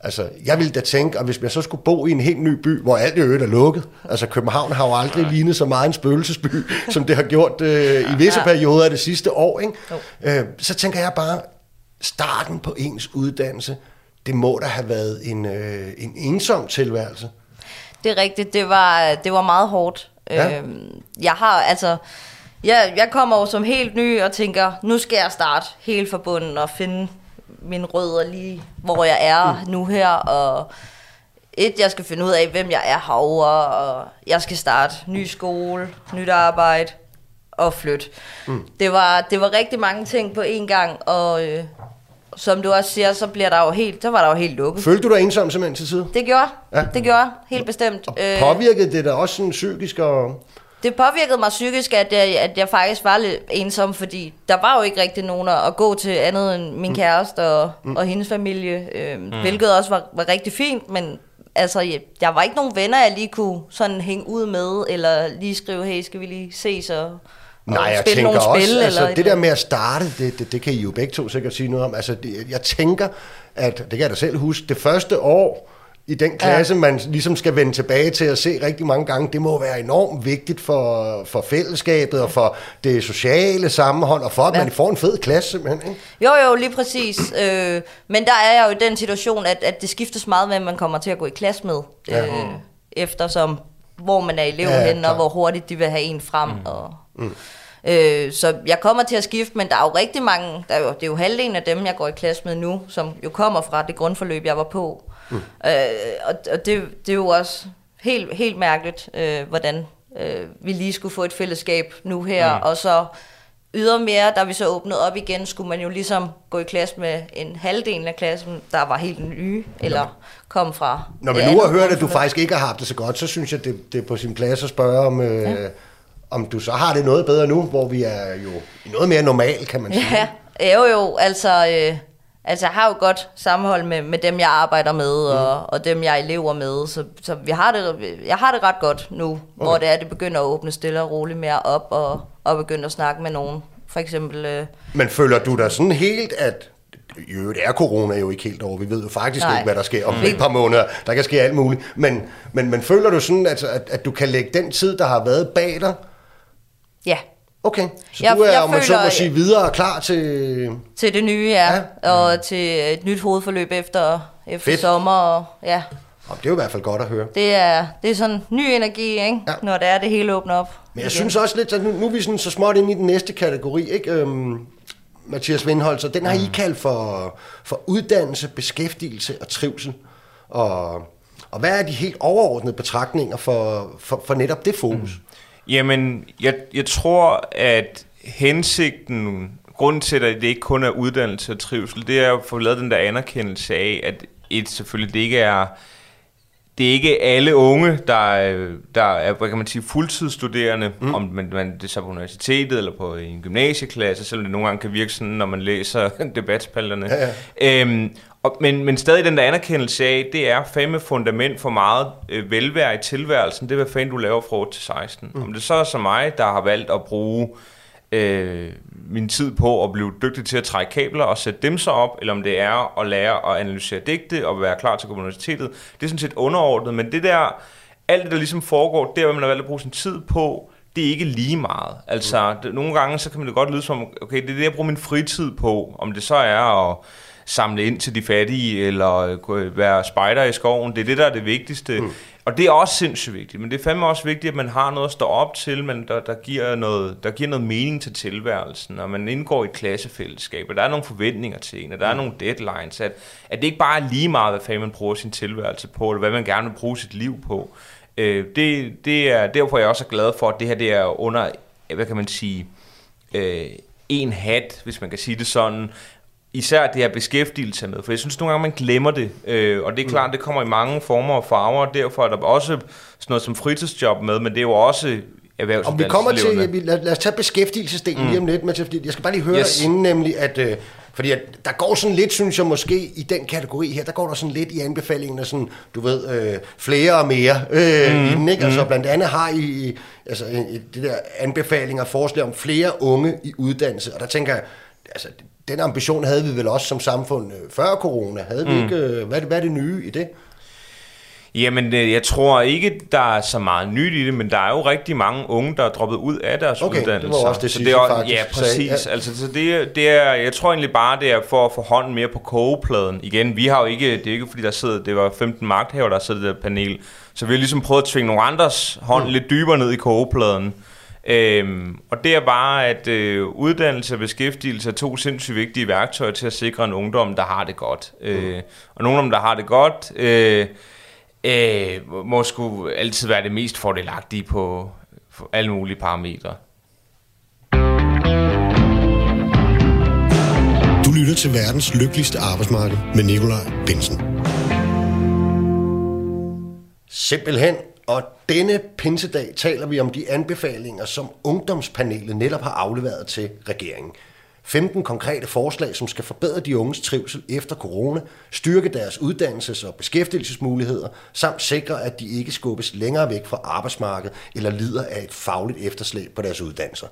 Altså, jeg ville da tænke, at hvis jeg så skulle bo i en helt ny by, hvor alt i øvrigt er lukket, altså København har jo aldrig ja. lignet så meget en spøgelsesby, som det har gjort øh, i visse perioder af det sidste år, ikke? Øh, så tænker jeg bare, starten på ens uddannelse, det må da have været en, øh, en ensom tilværelse. Det er rigtigt, det var, det var meget hårdt. Ja. Øhm, jeg har altså... Jeg, jeg kommer jo som helt ny og tænker, nu skal jeg starte helt fra bunden og finde mine rødder lige, hvor jeg er mm. nu her, og et, jeg skal finde ud af, hvem jeg er herovre, og jeg skal starte ny skole, nyt arbejde og flytte. Mm. Det, var, det var rigtig mange ting på én gang, og øh, som du også siger, så bliver der jo helt, så var der jo helt lukket. Følte du dig ensom simpelthen til tid? Det gjorde, ja. det gjorde helt bestemt. Og påvirkede det dig også sådan psykisk og... Det påvirkede mig psykisk, at jeg, at jeg faktisk var lidt ensom, fordi der var jo ikke rigtig nogen at gå til andet end min mm. kæreste og, mm. og hendes familie, øh, mm. hvilket også var, var rigtig fint, men altså, jeg, jeg var ikke nogen venner, jeg lige kunne sådan hænge ud med, eller lige skrive, hey, skal vi lige ses og, Nej, jeg spille tænker nogle også, spil, altså, eller det der med at starte, det, det, det kan I jo begge to sikkert sige noget om. Altså, det, jeg tænker, at, det kan jeg da selv huske, det første år, i den klasse, ja. man ligesom skal vende tilbage til at se rigtig mange gange, det må være enormt vigtigt for, for fællesskabet og for det sociale sammenhold, og for at ja. man får en fed klasse simpelthen. Ikke? Jo, jo, lige præcis. Øh, men der er jeg jo i den situation, at, at det skiftes meget at man kommer til at gå i klasse med, ja. øh, eftersom hvor man er elev ja, henne, og hvor hurtigt de vil have en frem. Mm. Og, mm. Øh, så jeg kommer til at skifte, men der er jo rigtig mange, der er jo, det er jo halvdelen af dem, jeg går i klasse med nu, som jo kommer fra det grundforløb, jeg var på. Mm. Øh, og og det, det er jo også helt, helt mærkeligt, øh, hvordan øh, vi lige skulle få et fællesskab nu her, mm. og så ydermere, da vi så åbnede op igen, skulle man jo ligesom gå i klasse med en halvdel af klassen, der var helt nye, eller kom fra... Når vi nu har hørt, at du faktisk ikke har haft det så godt, så synes jeg, det, det er på sin plads at spørge om... Øh, ja om du så har det noget bedre nu, hvor vi er jo noget mere normal, kan man sige. Ja, jo jo, altså, øh, altså jeg har jo godt sammenhold med, med dem, jeg arbejder med, mm. og, og dem, jeg elever med, så, så vi har det, jeg har det ret godt nu, okay. hvor det er, det begynder at åbne stille og roligt mere op, og, og begynde at snakke med nogen, for eksempel... Øh, Men føler du dig sådan helt, at jo, det er corona jo ikke helt over. Vi ved jo faktisk Nej. ikke, hvad der sker om mm. et par måneder. Der kan ske alt muligt. Men, men, men føler du sådan, at, at, at du kan lægge den tid, der har været bag dig, Ja. Okay, så jeg, du er, om man så må sige, videre klar til... Til det nye, ja. ja. Og mm. til et nyt hovedforløb efter, efter sommer. Og, ja. Og det er jo i hvert fald godt at høre. Det er, det er sådan ny energi, ikke? Ja. når det er, det hele åbner op. Men jeg igen. synes også lidt, at nu, nu er vi sådan så småt ind i den næste kategori, ikke? Øhm, Mathias Vindholz, så den har I mm. kaldt for, for uddannelse, beskæftigelse og trivsel. Og, og hvad er de helt overordnede betragtninger for, for, for netop det fokus? Mm. Jamen, jeg, jeg tror, at hensigten, grunden til, at det ikke kun er uddannelse og trivsel, det er at få lavet den der anerkendelse af, at et selvfølgelig det ikke er det er ikke alle unge, der, der er hvad kan man sige, fuldtidsstuderende, mm. om man, man det er så på universitetet eller på en gymnasieklasse, selvom det nogle gange kan virke sådan, når man læser debatspalterne. Ja, ja. Øhm, og, men, men stadig den der anerkendelse af, det er fandme fundament for meget øh, velvære i tilværelsen. Det er, hvad fanden du laver fra 8 til 16. Mm. Om det så er så mig, der har valgt at bruge øh, min tid på at blive dygtig til at trække kabler og sætte dem så op, eller om det er at lære at analysere digte og være klar til universitetet. Det er sådan set underordnet, men det der, alt det der ligesom foregår, der hvor man har valgt at bruge sin tid på, det er ikke lige meget. Altså, mm. det, nogle gange så kan man det godt lyde som, okay, det er det, jeg bruger min fritid på, om det så er at samle ind til de fattige, eller være spejder i skoven. Det er det, der er det vigtigste. Mm. Og det er også sindssygt vigtigt, men det er fandme også vigtigt, at man har noget at stå op til, men der, der, giver noget, der giver noget mening til tilværelsen, og man indgår i et klassefællesskab, og der er nogle forventninger til en, og der er mm. nogle deadlines, at, at det ikke bare er lige meget, hvad fanden man bruger sin tilværelse på, eller hvad man gerne vil bruge sit liv på. Øh, det, det er derfor, jeg også er glad for, at det her det er under, hvad kan man sige, øh, en hat, hvis man kan sige det sådan, især det her beskæftigelse med, for jeg synes nogle gange, man glemmer det, øh, og det er mm. klart, det kommer i mange former og farver, og derfor er der også sådan noget som fritidsjob med, men det er jo også om vi kommer til, lad, lad os tage beskæftigelsesdelen mm. lige om lidt, men jeg skal bare lige høre yes. inden nemlig, at, øh, fordi at der går sådan lidt, synes jeg måske, i den kategori her, der går der sådan lidt i anbefalingen af sådan, du ved, øh, flere og mere øh, mm. inden, ikke? Altså mm. blandt andet har I altså, det der anbefalinger og forslag om flere unge i uddannelse, og der tænker jeg, altså, den ambition havde vi vel også som samfund øh, før corona. Havde vi mm. ikke, øh, hvad, det, hvad er det nye i det? Jamen, øh, jeg tror ikke, der er så meget nyt i det, men der er jo rigtig mange unge, der er droppet ud af deres okay, uddannelser. det var også det så det er, faktisk Ja, præcis. Sagde, ja. Altså, så det, det er, jeg tror egentlig bare, det er for at få hånden mere på kogepladen. Igen, vi har jo ikke, det er ikke fordi, der sidder, det var 15 magthaver, der sidder i det der panel. Så vi har ligesom prøvet at tvinge nogle andres hånd mm. lidt dybere ned i kogepladen. Øhm, og det er bare, at øh, uddannelse og beskæftigelse er to sindssygt vigtige værktøjer til at sikre en ungdom, der har det godt. Mm. Øh, og en ungdom, der har det godt, øh, øh, må sgu altid være det mest fordelagtige på, på alle mulige parametre. Du lytter til verdens lykkeligste arbejdsmarked med Nikolaj Bensen. Simpelthen, og denne pinsedag taler vi om de anbefalinger, som ungdomspanelet netop har afleveret til regeringen. 15 konkrete forslag, som skal forbedre de unges trivsel efter corona, styrke deres uddannelses- og beskæftigelsesmuligheder, samt sikre, at de ikke skubbes længere væk fra arbejdsmarkedet eller lider af et fagligt efterslæb på deres uddannelser.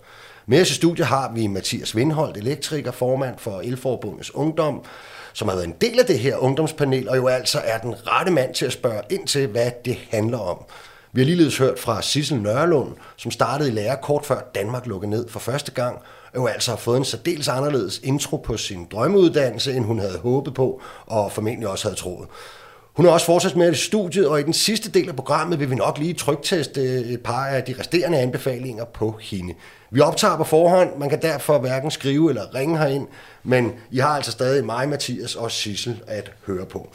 Med os i studiet har vi Mathias Vindholdt, elektriker, formand for Elforbundets Ungdom, som har været en del af det her ungdomspanel, og jo altså er den rette mand til at spørge ind til, hvad det handler om. Vi har ligeledes hørt fra Sissel Nørlund, som startede i lære kort før Danmark lukkede ned for første gang, og jo altså har fået en særdeles anderledes intro på sin drømmeuddannelse, end hun havde håbet på, og formentlig også havde troet. Hun er også fortsat med i studiet, og i den sidste del af programmet vil vi nok lige trygteste et par af de resterende anbefalinger på hende. Vi optager på forhånd, man kan derfor hverken skrive eller ringe herind, men I har altså stadig mig, Mathias og Sissel at høre på.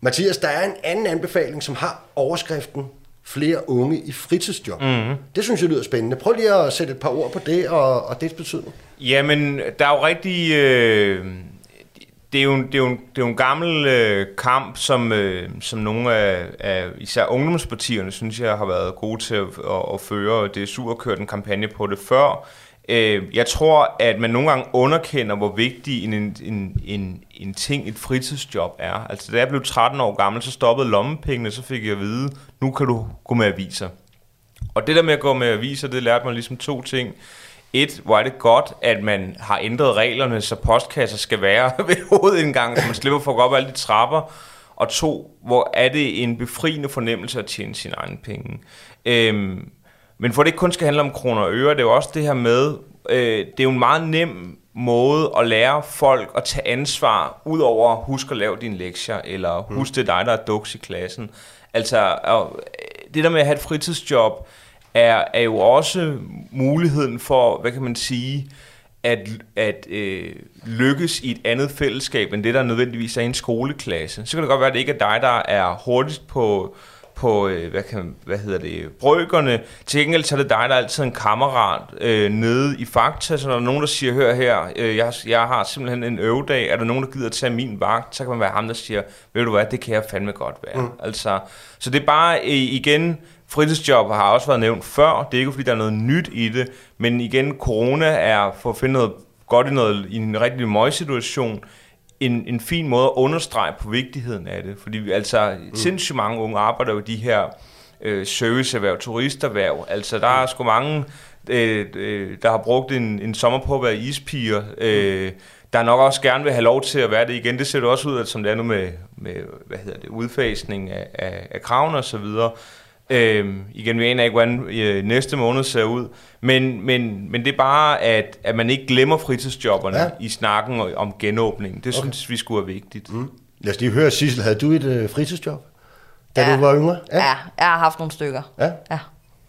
Mathias, der er en anden anbefaling, som har overskriften flere unge i fritidsjob. Mm-hmm. Det synes jeg lyder spændende. Prøv lige at sætte et par ord på det og, og dets betydning. Jamen, der er jo rigtig... Øh, det, er jo, det, er jo, det er jo en gammel øh, kamp, som, øh, som nogle af, af især ungdomspartierne, synes jeg, har været gode til at, at, at føre. Det er sur at køre en kampagne på det før. Øh, jeg tror, at man nogle gange underkender, hvor vigtig en, en, en, en ting et fritidsjob er. Altså, da jeg blev 13 år gammel, så stoppede lommepengene, så fik jeg at vide, nu kan du gå med aviser. Og det der med at gå med aviser, det lærte mig ligesom to ting. Et, hvor er det godt, at man har ændret reglerne, så postkasser skal være ved hovedindgangen, så man slipper for at gå op alle de trapper. Og to, hvor er det en befriende fornemmelse at tjene sine egne penge. Øhm, men for det ikke kun skal handle om kroner og øre, det er jo også det her med, øh, det er jo en meget nem måde at lære folk at tage ansvar, ud over husk at lave dine lektier, eller husk det er dig, der er duks i klassen. Altså, det der med at have et fritidsjob, er, er jo også muligheden for, hvad kan man sige, at, at øh, lykkes i et andet fællesskab, end det, der nødvendigvis er en skoleklasse. Så kan det godt være, at det ikke er dig, der er hurtigst på, på øh, hvad, kan, hvad hedder det, brøkerne. Til gengæld så er det dig, der er altid en kammerat øh, nede i Fakta, så når der er nogen, der siger, hør her, øh, jeg, jeg har simpelthen en øvedag, er der nogen, der gider tage min vagt, så kan man være ham, der siger, ved du hvad, det kan jeg fandme godt være. Mm. Altså, så det er bare øh, igen, fritidsjob har også været nævnt før, det er ikke fordi, der er noget nyt i det, men igen, corona er for at finde noget godt i, noget, i en rigtig møgsituation, en, en fin måde at understrege på vigtigheden af det. Fordi altså, mm. sindssygt mange unge arbejder jo de her øh, serviceerhverv, turisterhverv. Altså, der er sgu mange, øh, øh, der har brugt en, en sommer på at være ispiger, øh, der nok også gerne vil have lov til at være det igen. Det ser det også ud, som det er nu med, med hvad hedder det, udfasning af, af, af kravene og så videre. Øhm, igen, vi aner ikke, hvordan øh, næste måned ser ud, men, men, men det er bare, at, at man ikke glemmer fritidsjobberne ja. i snakken om genåbning. Det okay. synes vi skulle være vigtigt. Mm. Lad os lige høre, Sissel, havde du et øh, fritidsjob, da ja. du var yngre? Ja. ja, jeg har haft nogle stykker. Ja? Ja.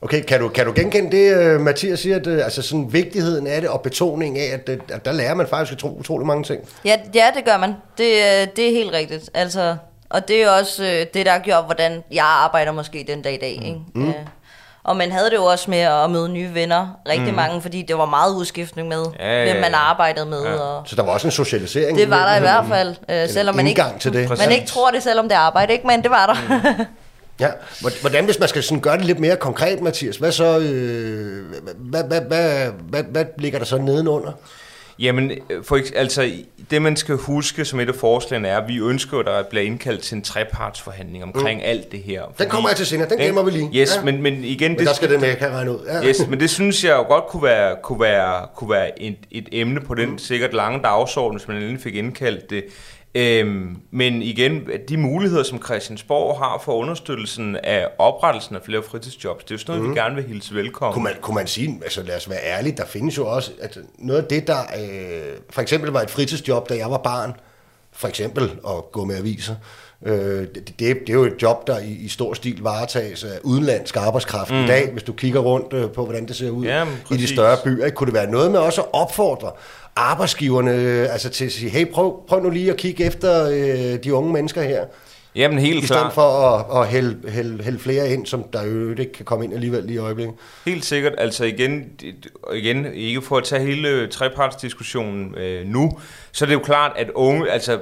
Okay, kan du, kan du genkende det, uh, Mathias siger, at uh, altså sådan vigtigheden af det, og betoningen af, at, at der lærer man faktisk utro, utrolig mange ting? Ja, ja, det gør man. Det, det er helt rigtigt. Altså, og det er også øh, det, der har gjort, hvordan jeg arbejder måske den dag i dag. Ikke? Mm. Ja. Og man havde det jo også med at møde nye venner, rigtig mm. mange, fordi det var meget udskiftning med, ja, ja, ja. hvem man arbejdede med. Ja. Og så der var også en socialisering? Det var der i hvert fald, øh, selvom man ikke, til det. man ikke tror det, selvom det er arbejde, ikke? men det var der. Mm. Ja, hvordan hvis man skal sådan gøre det lidt mere konkret, Mathias, hvad så, øh, hvad, hvad, hvad, hvad, hvad ligger der så nedenunder? Jamen, øh, for, altså, det man skal huske som et af forslagene er, at vi ønsker, at der bliver indkaldt til en trepartsforhandling omkring mm. alt det her. Den kommer jeg til senere, den glemmer vi lige. Yes, Ja. men, men igen... Men der skal det med, jeg kan regne ud. Ja. Yes, men det synes jeg jo godt kunne være, kunne være, kunne være et, et emne på den mm. sikkert lange dagsorden, hvis man endelig fik indkaldt det. Øhm, men igen, de muligheder, som Christiansborg har for understøttelsen af oprettelsen af flere fritidsjobs, det er jo sådan noget, mm. vi gerne vil hilse velkommen. Kunne man, kunne man sige, altså lad os være ærlige, der findes jo også, at noget af det, der øh, for eksempel var et fritidsjob, da jeg var barn, for eksempel at gå med aviser, øh, det, det, det er jo et job, der i, i stor stil varetages af udenlandsk arbejdskraft mm. i dag, hvis du kigger rundt øh, på, hvordan det ser ud Jamen, i de større byer. Ikke? Kunne det være noget med også at opfordre arbejdsgiverne øh, altså til at sige, hey, prøv, prøv nu lige at kigge efter øh, de unge mennesker her, Jamen helt i stedet klart. for at, at hælde, hælde, hælde flere ind, som der jo ikke kan komme ind alligevel lige i øjeblikket. Helt sikkert. Altså igen, igen ikke for at tage hele trepartsdiskussionen øh, nu, så er det jo klart, at unge, altså øh,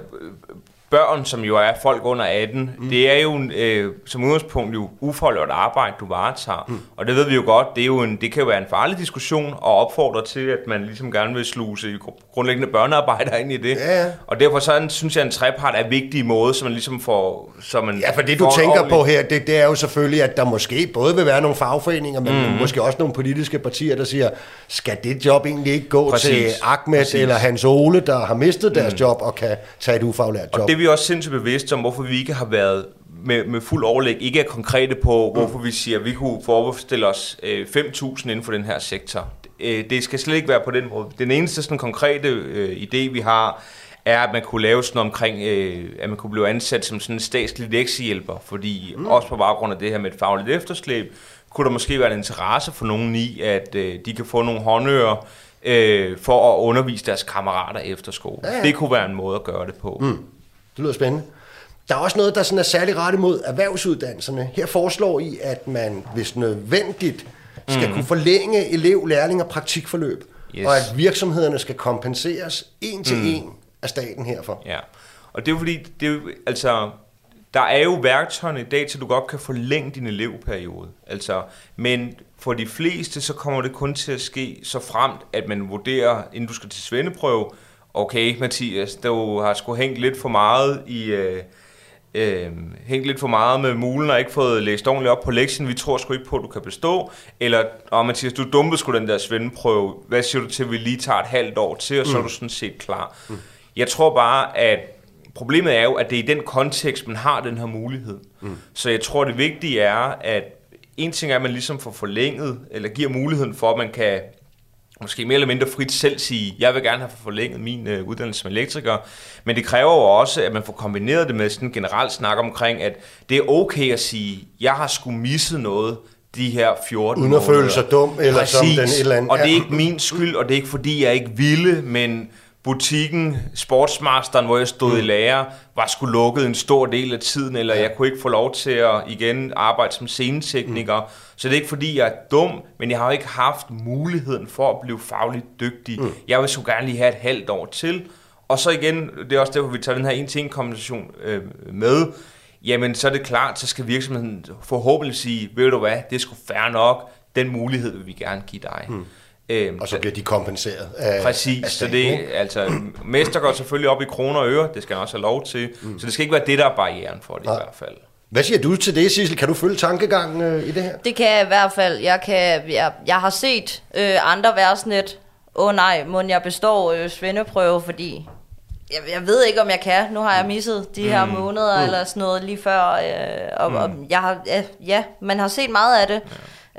børn, som jo er folk under 18, mm. det er jo øh, som udgangspunkt jo ufaglært arbejde, du varetager. Mm. Og det ved vi jo godt, det, er jo en, det kan jo være en farlig diskussion og opfordre til, at man ligesom gerne vil sluse gru- grundlæggende børnearbejder ind i det. Ja, ja. Og derfor så synes jeg, at en trepart er vigtig måde, så man ligesom får... Så man Ja, for det du tænker ordentlig- på her, det, det er jo selvfølgelig, at der måske både vil være nogle fagforeninger, men mm. måske også nogle politiske partier, der siger, skal det job egentlig ikke gå Præcis. til Ahmed Præcis. eller Hans Ole, der har mistet deres job og kan tage et ufaglært job? Er vi også sindssygt bevidste om, hvorfor vi ikke har været med, med fuld overlæg, ikke er konkrete på, hvorfor vi siger, at vi kunne forestille os øh, 5.000 inden for den her sektor. Øh, det skal slet ikke være på den måde. Den eneste sådan konkrete øh, idé, vi har, er, at man kunne lave sådan omkring, øh, at man kunne blive ansat som sådan en statslig lektiehjælper, fordi mm. også på baggrund af det her med et fagligt efterslæb, kunne der måske være en interesse for nogen i, at øh, de kan få nogle håndører øh, for at undervise deres kammerater efter skole. Ja, ja. Det kunne være en måde at gøre det på. Mm. Det lyder spændende. Der er også noget, der sådan er særlig rettet mod erhvervsuddannelserne. Her foreslår I, at man, hvis nødvendigt, skal mm. kunne forlænge elev-, lærling- og praktikforløb, Yes. og at virksomhederne skal kompenseres en til mm. en af staten herfor. Ja, og det er jo fordi, det er jo, altså, der er jo værktøjerne i dag, til du godt kan forlænge din elevperiode. Altså, men for de fleste, så kommer det kun til at ske så fremt, at man vurderer, inden du skal til svendeprøve, okay, Mathias, du har sgu hængt lidt for meget i... Øh, øh, hængt lidt for meget med mulen og ikke fået læst ordentligt op på lektien. Vi tror sgu ikke på, at du kan bestå. Eller, og Mathias, du dumpede sgu den der svendeprøve. Hvad siger du til, at vi lige tager et halvt år til, og så er du sådan set klar. Mm. Jeg tror bare, at problemet er jo, at det er i den kontekst, man har den her mulighed. Mm. Så jeg tror, det vigtige er, at en ting er, at man ligesom får forlænget, eller giver muligheden for, at man kan måske mere eller mindre frit selv sige, jeg vil gerne have forlænget min øh, uddannelse som elektriker, men det kræver jo også, at man får kombineret det med sådan en generelt snak omkring, at det er okay at sige, jeg har sgu misset noget de her 14 Uden at føle sig dum, eller som den et eller andet- Og det er ikke min skyld, og det er ikke fordi, jeg ikke ville, men butikken, sportsmasteren, hvor jeg stod mm. i lærer, var sgu lukket en stor del af tiden, eller ja. jeg kunne ikke få lov til at igen arbejde som scenetekniker. Mm. Så det er ikke fordi, jeg er dum, men jeg har ikke haft muligheden for at blive fagligt dygtig. Mm. Jeg vil så gerne lige have et halvt år til. Og så igen, det er også derfor, vi tager den her en til kompensation øh, med, jamen så er det klart, så skal virksomheden forhåbentlig sige, ved du hvad, det er sgu fair nok, den mulighed vil vi gerne give dig. Mm. Øhm, Og så bliver de kompenseret af, Præcis, af så det ikke? altså, mester går selvfølgelig op i kroner og øre, det skal han også have lov til, mm. så det skal ikke være det, der er barrieren for det Nej. i hvert fald. Hvad siger du til det, Sissel? Kan du følge tankegangen øh, i det her? Det kan jeg i hvert fald. Jeg, kan, jeg, jeg har set øh, andre lidt, åh oh, nej, må jeg består øh, svendeprøve, fordi jeg, jeg ved ikke, om jeg kan. Nu har jeg misset de her måneder eller sådan noget lige før. Øh, og, mm. og jeg har, ja, ja, man har set meget af det.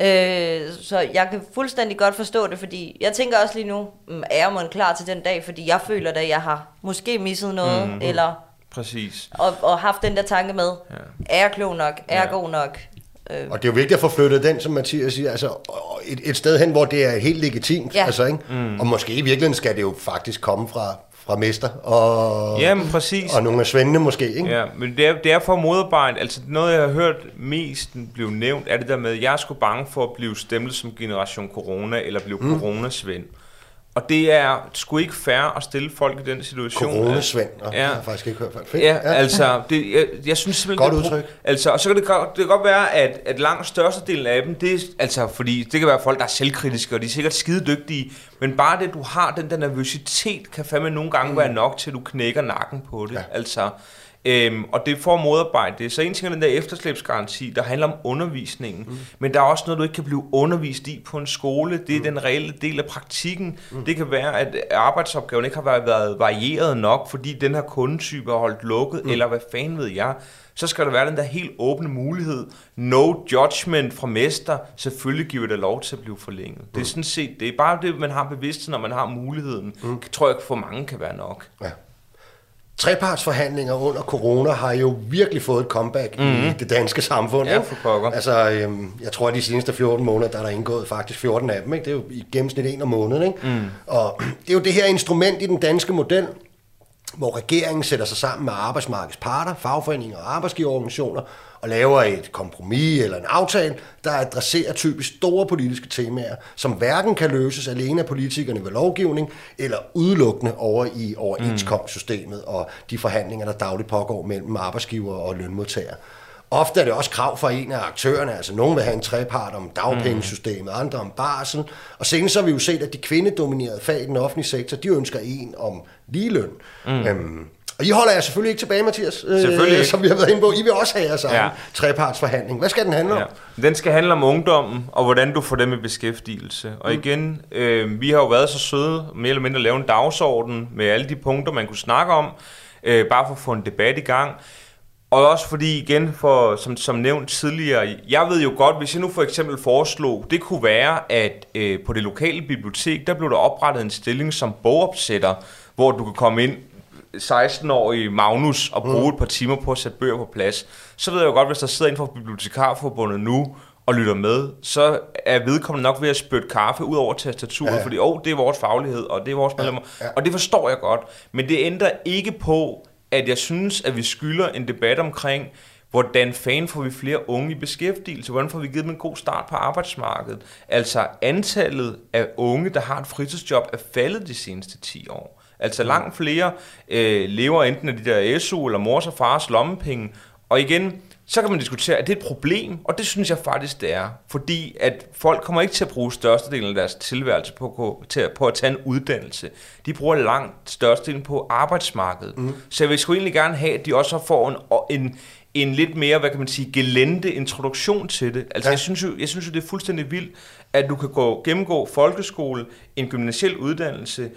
Øh, så jeg kan fuldstændig godt forstå det, fordi jeg tænker også lige nu, mm, er jeg måske klar til den dag, fordi jeg føler at jeg har måske misset noget, mm. eller Præcis. og, og haft den der tanke med, Ja. er jeg klog nok, er jeg Ja. god nok? Øh, Og det er jo vigtigt at få flyttet den, som Mathias siger, altså et, et sted hen, hvor det er helt legitimt. Ja. Altså, ikke? Mm. Og måske i virkeligheden skal det jo faktisk komme fra, fra mester og, Jamen præcis. og nogle af svendene måske. Ikke? Ja, men det er, det er for at modarbejde, altså noget jeg har hørt mest blive nævnt, er det der med, at jeg er sgu bange for at blive stemplet som generation corona, eller blive mm. coronasvend. Og det er sgu ikke fair at stille folk i den situation. Corona-svend, og Ja. det har jeg faktisk ikke hørt før. Fedt. Ja, ja, altså, det, jeg, jeg synes simpelthen... Godt udtryk. Altså, og så kan det, godt- det kan godt være, at, at langt størstedelen af dem, det er, altså, fordi det kan være folk, der er selvkritiske, og de er sikkert skide dygtige, men bare det, du har, den der nervøsitet, kan fandme nogle gange mm. være nok til, at du knækker nakken på det. Ja. Altså, Øhm, og det at modarbejde det. Så en ting er den der efterslæbsgaranti, der handler om undervisningen. Mm. Men der er også noget, du ikke kan blive undervist i på en skole. Det er mm. den reelle del af praktikken. Mm. Det kan være, at arbejdsopgaven ikke har været, været varieret nok, fordi den her kundetype er holdt lukket, mm. eller hvad fanden ved jeg. Så skal der være den der helt åbne mulighed. No judgment fra mester. Selvfølgelig giver det lov til at blive forlænget. Mm. Det er sådan set, det er bare det, man har bevidsthed, når man har muligheden. Mm. Tror jeg, for mange kan være nok. Ja. Trepartsforhandlinger under corona har jo virkelig fået et comeback mm. i det danske samfund. Ja, for pokker. Altså, øhm, jeg tror, at de seneste 14 måneder, der er der indgået faktisk 14 af dem. Ikke? Det er jo i gennemsnit en om måneden. Ikke? Mm. Og det er jo det her instrument i den danske model, hvor regeringen sætter sig sammen med arbejdsmarkedets parter, fagforeninger og arbejdsgiverorganisationer, og laver et kompromis eller en aftale, der adresserer typisk store politiske temaer, som hverken kan løses alene af politikerne ved lovgivning, eller udelukkende over i overenskomstsystemet og de forhandlinger, der dagligt pågår mellem arbejdsgiver og lønmodtagere. Ofte er det også krav fra en af aktørerne, altså nogen vil have en trepart om dagpengesystemet, andre om barsel, og senest så har vi jo set, at de kvindedominerede fag i den offentlige sektor, de ønsker en om ligeløn. Mm. Øhm, og I holder jeg selvfølgelig ikke tilbage, Mathias, øh, ikke. som vi har været inde på. I vil også have jeres egen Ja. trepartsforhandling. Hvad skal den handle om? Ja. Den skal handle om ungdommen, og hvordan du får dem i beskæftigelse. Og igen, øh, vi har jo været så søde, mere eller mindre at lave en dagsorden med alle de punkter, man kunne snakke om, øh, bare for at få en debat i gang. Og også fordi, igen, for, som, som nævnt tidligere, jeg ved jo godt, hvis jeg nu for eksempel foreslog, det kunne være, at øh, på det lokale bibliotek, der blev der oprettet en stilling som bogopsætter, hvor du kan komme ind 16-årig Magnus og bruge et par timer på at sætte bøger på plads, så ved jeg jo godt, hvis der sidder inden for Bibliotekarforbundet nu og lytter med, så er vedkommende nok ved at spytte kaffe ud over tastaturet, ja. Ja. fordi åh, det er vores faglighed, og det er vores medlemmer, ja. og det forstår jeg godt, men det ændrer ikke på, at jeg synes, at vi skylder en debat omkring, hvordan fanden får vi flere unge i beskæftigelse? Hvordan får vi givet dem en god start på arbejdsmarkedet? Altså antallet af unge, der har et fritidsjob, er faldet de seneste 10 år. Altså langt flere øh, lever enten af de der SU eller mors og fars lommepenge. Og igen, så kan man diskutere, at det er et problem, og det synes jeg faktisk, det er. Fordi at folk kommer ikke til at bruge størstedelen af deres tilværelse på, at gå- til, på at tage en uddannelse. De bruger langt størstedelen på arbejdsmarkedet. Mm. Så jeg vil sgu egentlig gerne have, at de også får en, en, en lidt mere, hvad kan man sige, gelente introduktion til det. Altså. Ja. jeg, synes jo, jeg synes jo, det er fuldstændig vildt, at du kan gå, gennemgå folkeskole, en gymnasiel uddannelse,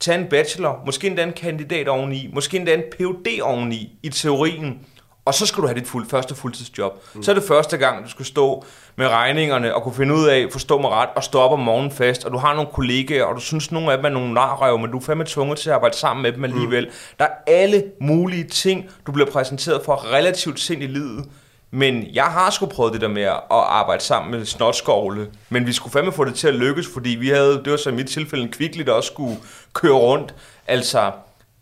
tage en bachelor, måske endda en kandidat oveni, måske endda en PhD oveni i teorien, og så skal du have dit fuld, første fuldtidsjob. Mm. Så er det første gang, du skal stå med regningerne og kunne finde ud af, forstå mig ret, og stå op om morgenen fast, og du har nogle kollegaer, og du synes, nogle af dem er nogle narrøv, men du er fandme tvunget til at arbejde sammen med dem alligevel. Mm. Der er alle mulige ting, du bliver præsenteret for relativt sent i livet, men jeg har sgu prøvet det der med at arbejde sammen med snotskovle, men vi skulle fandme få det til at lykkes, fordi vi havde, det var så i mit tilfælde en kvikli, der også skulle køre rundt. Altså,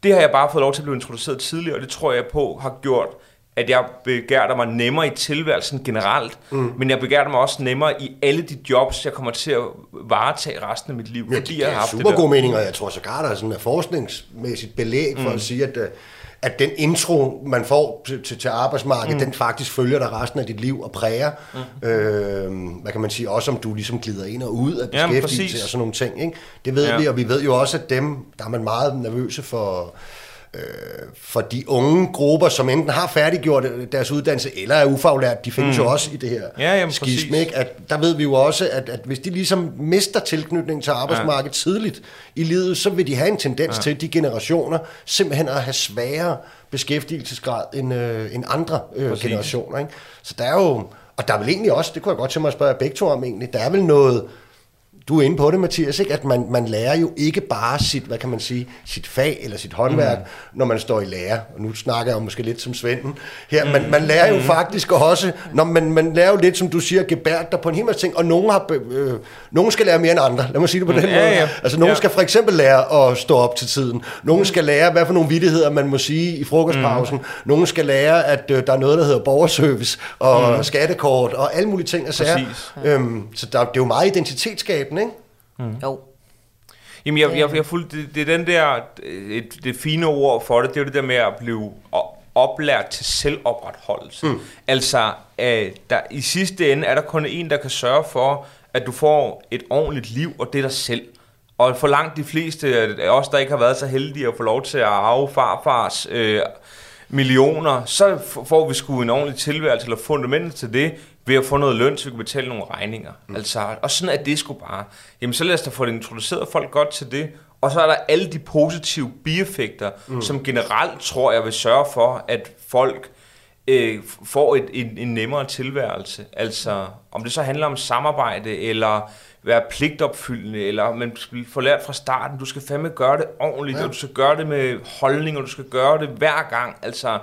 det har jeg bare fået lov til at blive introduceret tidligere, og det tror jeg på har gjort, at jeg begærter mig nemmere i tilværelsen generelt, mm. men jeg begærter mig også nemmere i alle de jobs, jeg kommer til at varetage resten af mit liv, Ja, fordi det jeg har er haft det super god mening, og jeg tror sågar, der er sådan et forskningsmæssigt belæg for mm. at sige, at, øh, at den intro, man får til, til, til arbejdsmarkedet, mm. den faktisk følger dig resten af dit liv og præger. Mm. Øh, hvad kan man sige? Også om du ligesom glider ind og ud af Jamen, beskæftigelse præcis. og sådan nogle ting. Ikke? Det ved ja. vi, og vi ved jo også, at dem, der er man meget nervøse for øh, for de unge grupper, som enten har færdiggjort deres uddannelse, eller er ufaglært, de findes mm. jo også i det her Ja, jamen, skisme, ikke? At, der ved vi jo også, at, at hvis de ligesom mister tilknytning til arbejdsmarkedet ja. tidligt i livet, så vil de have en tendens ja. til, de generationer, simpelthen at have sværere beskæftigelsesgrad end, øh, end andre øh, Præcis. generationer. Ikke? Så der er jo, og der er vel egentlig også, det kunne jeg godt tænke mig at spørge begge to om egentlig, der er vel noget, du er inde på det, Mathias, ikke? at man, man lærer jo ikke bare sit, hvad kan man sige, sit fag eller sit håndværk, mm. når man står i lære. Og nu snakker jeg jo måske lidt som Svenden her, men man lærer jo faktisk også, når man, man lærer jo lidt, som du siger, gebært der på en hel masse ting, og nogen, har, øh, nogen skal lære mere end andre, lad mig sige det på den Mm, ja, måde. ja. Altså nogen Ja. skal for eksempel lære at stå op til tiden, nogen skal lære, hvad for nogle vittigheder man må sige i frokostpausen, Mm. nogen skal lære, at øh, der er noget, der hedder borgerservice og mm. skattekort og alle mulige ting og sager. Præcis. Øhm, så der, det er jo meget identitetsskabende, ikke? Jo. Jamen, jeg, jeg, jeg fuldt, det, det er den der, det, det fine ord for det, det er jo det der med at blive oplært til selvopretholdelse. Mm. Altså, øh, der, i sidste ende er der kun en, der kan sørge for, at du får et ordentligt liv, og det er dig selv. Og for langt de fleste af os, der ikke har været så heldige at få lov til at arve farfars øh, millioner, så får vi sgu en ordentlig tilværelse, eller fundament til det, ved at få noget løn, så vi kan betale nogle regninger. Mm. Altså, og sådan er det sgu bare. Jamen, så lad os da få det introduceret folk godt til det, og så er der alle de positive bieffekter, mm. som generelt tror jeg vil sørge for, at folk øh, får et, en, en nemmere tilværelse. Altså, om det så handler om samarbejde, eller være pligtopfyldende, eller man får lært fra starten, du skal fandme gøre det ordentligt, ja. og du skal gøre det med holdning, og du skal gøre det hver gang. Altså,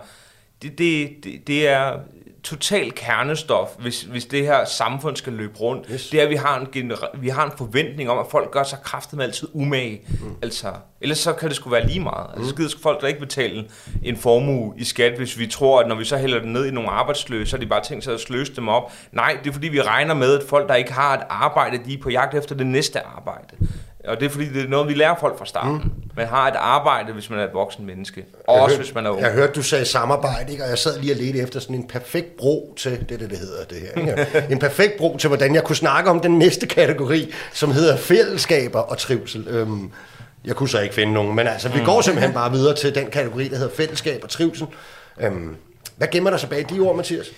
det, det, det, det er total kernestof, hvis, hvis det her samfund skal løbe rundt. Yes. Det er, at vi har, en vi har en forventning om, at folk gør sig kraftigt med altid umage. Mm. Altså, ellers så kan det sgu være lige meget. Altså, mm. skider folk der ikke betale en formue i skat, hvis vi tror, at når vi så hælder det ned i nogle arbejdsløse, så er de bare tænkt sig at sløse dem op. Nej, det er fordi, vi regner med, at folk, der ikke har et arbejde, de er på jagt efter det næste arbejde. Og det er fordi, det er noget, vi lærer folk fra starten. Mm. Man har et arbejde, hvis man er et voksen menneske. Og jeg også hørte, hvis man er ung. Jeg hørte, du sagde samarbejde, ikke? og jeg sad lige og ledte efter sådan en perfekt bro til, det det, det hedder det her. Ikke? en perfekt bro til, hvordan jeg kunne snakke om den næste kategori, som hedder fællesskaber og trivsel. Øhm, jeg kunne så ikke finde nogen, men altså, vi mm. går simpelthen bare videre til den kategori, der hedder fællesskab og trivsel. Øhm, hvad gemmer der sig bag de ord, Mathias?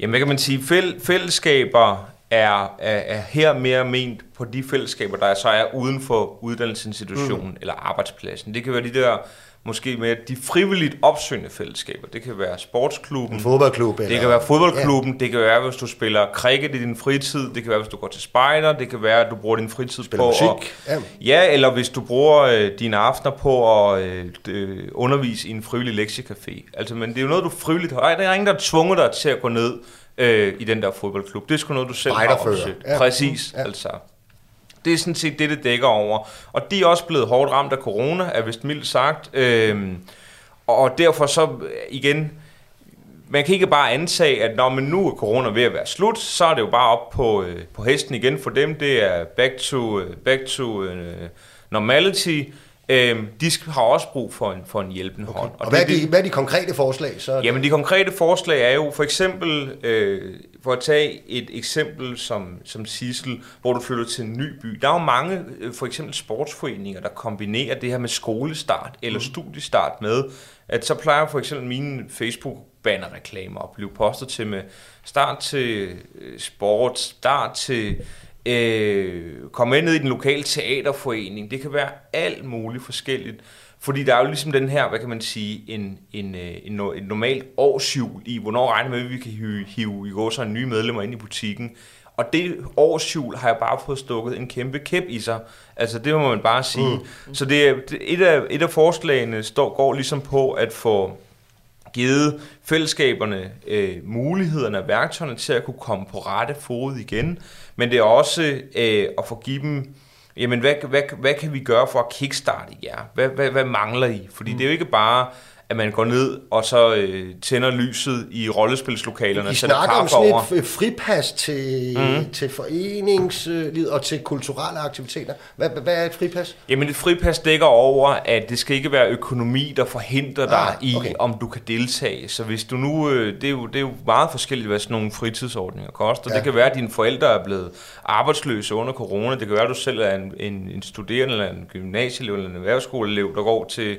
Jamen, hvad kan man sige? Fæl- fællesskaber er, er, er her mere ment på de fællesskaber, der så er uden for uddannelsesinstitutionen mm. eller arbejdspladsen. Det kan være de der måske med de frivilligt opsøgende fællesskaber. Det kan være sportsklubben. En fodboldklub. Eller... Det kan være fodboldklubben. Ja. Det kan være, hvis du spiller cricket i din fritid. Det kan være, hvis du går til spejder. Det kan være, at du bruger din fritid spiller på musik. At... Ja. ja, eller hvis du bruger øh, dine aftener på at øh, undervise i en frivillig lektiecafé. Altså, men det er jo noget, du frivilligt har. Der er ingen, der har tvunget dig til at gå ned øh, i den der fodboldklub. Det er sgu noget, du selv har opsøgt. Ja. Præcis, ja. altså. Det er sådan set det, det dækker over. Og de er også blevet hårdt ramt af corona, er vist mildt sagt. Øhm, og derfor så igen, man kan ikke bare antage, at når man nu er corona ved at være slut, så er det jo bare op på, øh, på hesten igen for dem. Det er back to, øh, back to uh, normality. Øhm, de har også brug for en, for en hjælpende okay. hånd. Og, og hvad, er de, hvad er de konkrete forslag? Så Jamen de konkrete forslag er jo for eksempel, øh, for at tage et eksempel som, som Sissel, hvor du flytter til en ny by. Der er jo mange, øh, for eksempel sportsforeninger, der kombinerer det her med skolestart eller mm. studiestart med, at så plejer for eksempel mine Facebook bannerreklamer at blive postet til med start til øh, sport, start til øh, komme ned i den lokale teaterforening. Det kan være alt muligt forskelligt. Fordi der er jo ligesom den her, hvad kan man sige, en, en, øh, en, en normal årsjul i, hvornår regner med, at vi kan hive, hive i går så nye medlemmer ind i butikken. Og det årsjul har jeg bare fået stukket en kæmpe kæp i sig. Altså det må man bare sige. Mm. Så det er, et, af, et af forslagene står, går ligesom på at få givet fællesskaberne øh, mulighederne og værktøjerne til at kunne komme på rette fod igen, men det er også øh, at få give dem, jamen hvad, hvad, hvad kan vi gøre for at kickstarte jer? Hvad, hvad, hvad mangler I? Fordi mm. det er jo ikke bare at man går ned og så øh, tænder lyset i rollespilslokalerne og sætter kaffe om sådan over. et fripas til, mm. til foreningslivet og til kulturelle aktiviteter. Hvad, hvad er et fripas? Jamen et fripas dækker over, at det skal ikke være økonomi, der forhindrer dig ah, okay. i, om du kan deltage. Så hvis du nu, øh, det er, jo, det er jo meget forskelligt, hvad sådan nogle fritidsordninger koster. Ja. Det kan være, at dine forældre er blevet arbejdsløse under corona. Det kan være, at du selv er en, en, en studerende, eller en gymnasieelev, eller en erhvervsskoleelev, der går til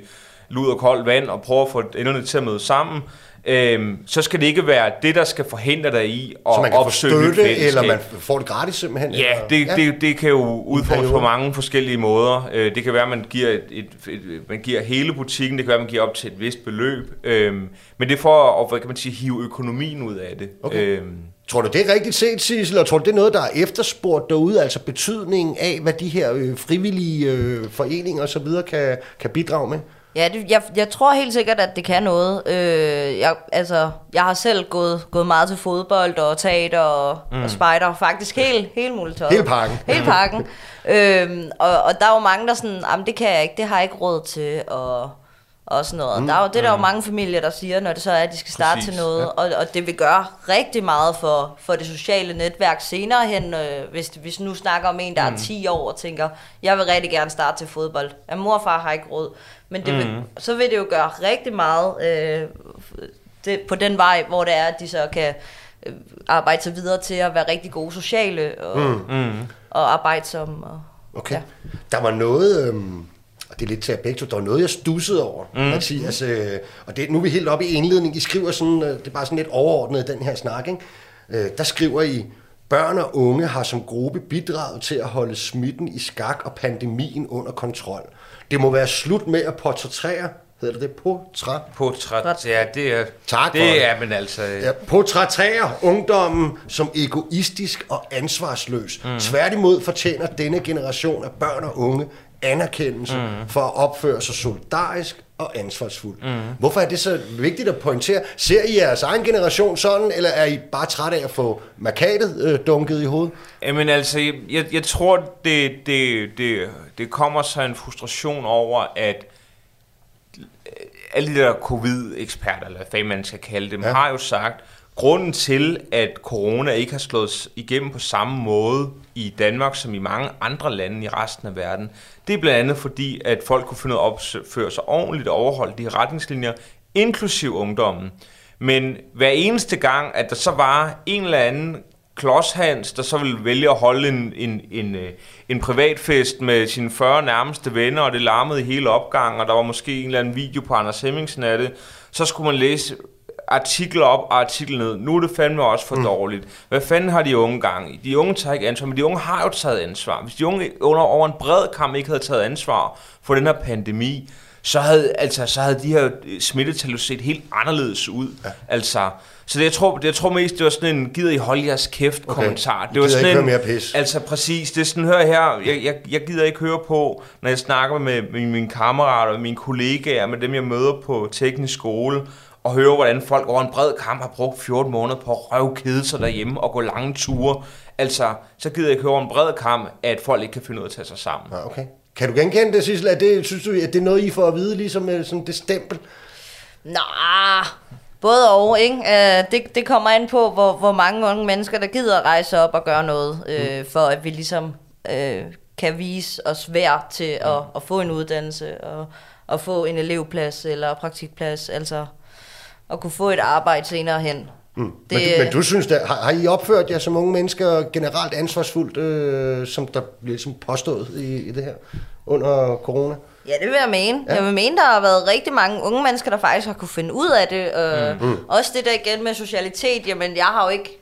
lud og koldt vand og prøver at få enderne til at møde sammen, øhm, så skal det ikke være det, der skal forhindre dig i at så man kan opsøge støtte, eller man får det gratis simpelthen? Ja, eller? det, ja. Det, det kan jo udfordres på mange forskellige måder. Øh, det kan være, at man giver, et, et, et, man giver hele butikken, det kan være, at man giver op til et vist beløb. Øhm, men det er for at hvad kan man sige, hive økonomien ud af det. Okay. Øhm, Tror du, det er rigtigt set, Sissel, og tror du, det er noget, der er efterspurgt derude, altså betydningen af, hvad de her øh, frivillige øh, foreninger osv. Kan, kan bidrage med? Ja, det, jeg, jeg tror helt sikkert, at det kan noget. Øh, jeg, altså, jeg har selv gået, gået meget til fodbold og teater og, mm. og spejder. Faktisk helt, helt muligt. Hele pakken. Hele pakken. øhm, og, og der er jo mange, der sådan, det kan jeg ikke, det har jeg ikke råd til. Og, og sådan noget. Mm, der er jo, det er der jo mange familier, der siger, når det så er, at de skal starte Præcis, til noget, ja. og, og det vil gøre rigtig meget for, for det sociale netværk senere hen, øh, hvis, hvis nu snakker om en, der mm. er 10 år og tænker, jeg vil rigtig gerne starte til fodbold. Ja, mor og far har ikke råd. Men det vil, Mm. så vil det jo gøre rigtig meget øh, det, på den vej, hvor det er, at de så kan øh, arbejde sig videre til at være rigtig gode sociale og, mm. Mm. og arbejdsomme. Og, Okay. Ja. Der var noget, øhm, og det er lidt til at begge to, der var noget, jeg stussede over, mm. Mathias. Øh, og det, nu er vi helt oppe i indledning. I skriver sådan, øh, det er bare sådan lidt overordnet den her snak, ikke? Øh, der skriver I, børn og unge har som gruppe bidraget til at holde smitten i skak og pandemien under kontrol. Det må være slut med at portrættere, hedder det portræt? Portræt, ja, det er... Tak for det det. er, men altså... Ja, portrætterer ungdommen som egoistisk og ansvarsløs. Mm. Tværtimod fortjener denne generation af børn og unge anerkendelse mm. for at opføre sig solidarisk og ansvarsfuldt. Mm. Hvorfor er det så vigtigt at pointere? Ser I jeres egen generation sådan, eller er I bare træt af at få markadet øh, dunket i hovedet? Jamen altså, jeg, jeg, tror, det, det, det, det kommer så en frustration over, at alle de der covid-eksperter, eller hvad man skal kalde dem, ja. har jo sagt, grunden til, at corona ikke har slået igennem på samme måde i Danmark som i mange andre lande i resten af verden, det er blandt andet fordi, at folk kunne finde ud af at opføre sig ordentligt og overholde de retningslinjer, inklusiv ungdommen. Men hver eneste gang, at der så var en eller anden klodshans, der så ville vælge at holde en, en, en, øh, en privatfest med sine 40 nærmeste venner, og det larmede hele opgangen, og der var måske en eller anden video på Anders Hemmingsen af det, så skulle man læse artikler op og artikler ned. Nu er det fandme også for mm. dårligt. Hvad fanden har de unge gang i? De unge tager ikke ansvar, men de unge har jo taget ansvar. Hvis de unge under over en bred kamp ikke havde taget ansvar for den her pandemi, så havde, altså, så havde de her smittetal jo set helt anderledes ud. Ja. Altså, så det, jeg, tror, det, jeg tror mest, det var sådan en, gider I holde jeres kæft Okay. kommentar. Det var sådan ikke en, mere pis. Altså præcis, det er sådan, hør her, jeg, jeg, jeg gider ikke høre på, når jeg snakker med, med mine kammerater, mine kollegaer, med dem jeg møder på teknisk skole, og høre, hvordan folk over en bred kamp har brugt 14 måneder på at røvkede sig derhjemme og gå lange ture. Altså, så gider jeg ikke høre over en bred kamp, at folk ikke kan finde ud af at tage sig sammen. Ja, okay. Kan du genkende det, Sissel? Er det, synes du, at det er noget, I får at vide, ligesom med sådan det stempel? Nå, både og, ikke? Øh, det, det kommer an på, hvor, hvor mange unge mennesker, der gider at rejse op og gøre noget, øh, for at vi ligesom øh, kan vise os værd til at, at få en uddannelse og at få en elevplads eller praktikplads, altså at kunne få et arbejde senere hen. Mm. Det, men, du, men du synes, da, har, har I opført jer som unge mennesker generelt ansvarsfuldt, øh, som der bliver ligesom påstået i, i det her under corona? Ja, det vil jeg mene. Ja. Jeg vil mene, der har været rigtig mange unge mennesker, der faktisk har kunne finde ud af det. Øh, mm. Også det der igen med socialitet. Jamen, jeg har jo ikke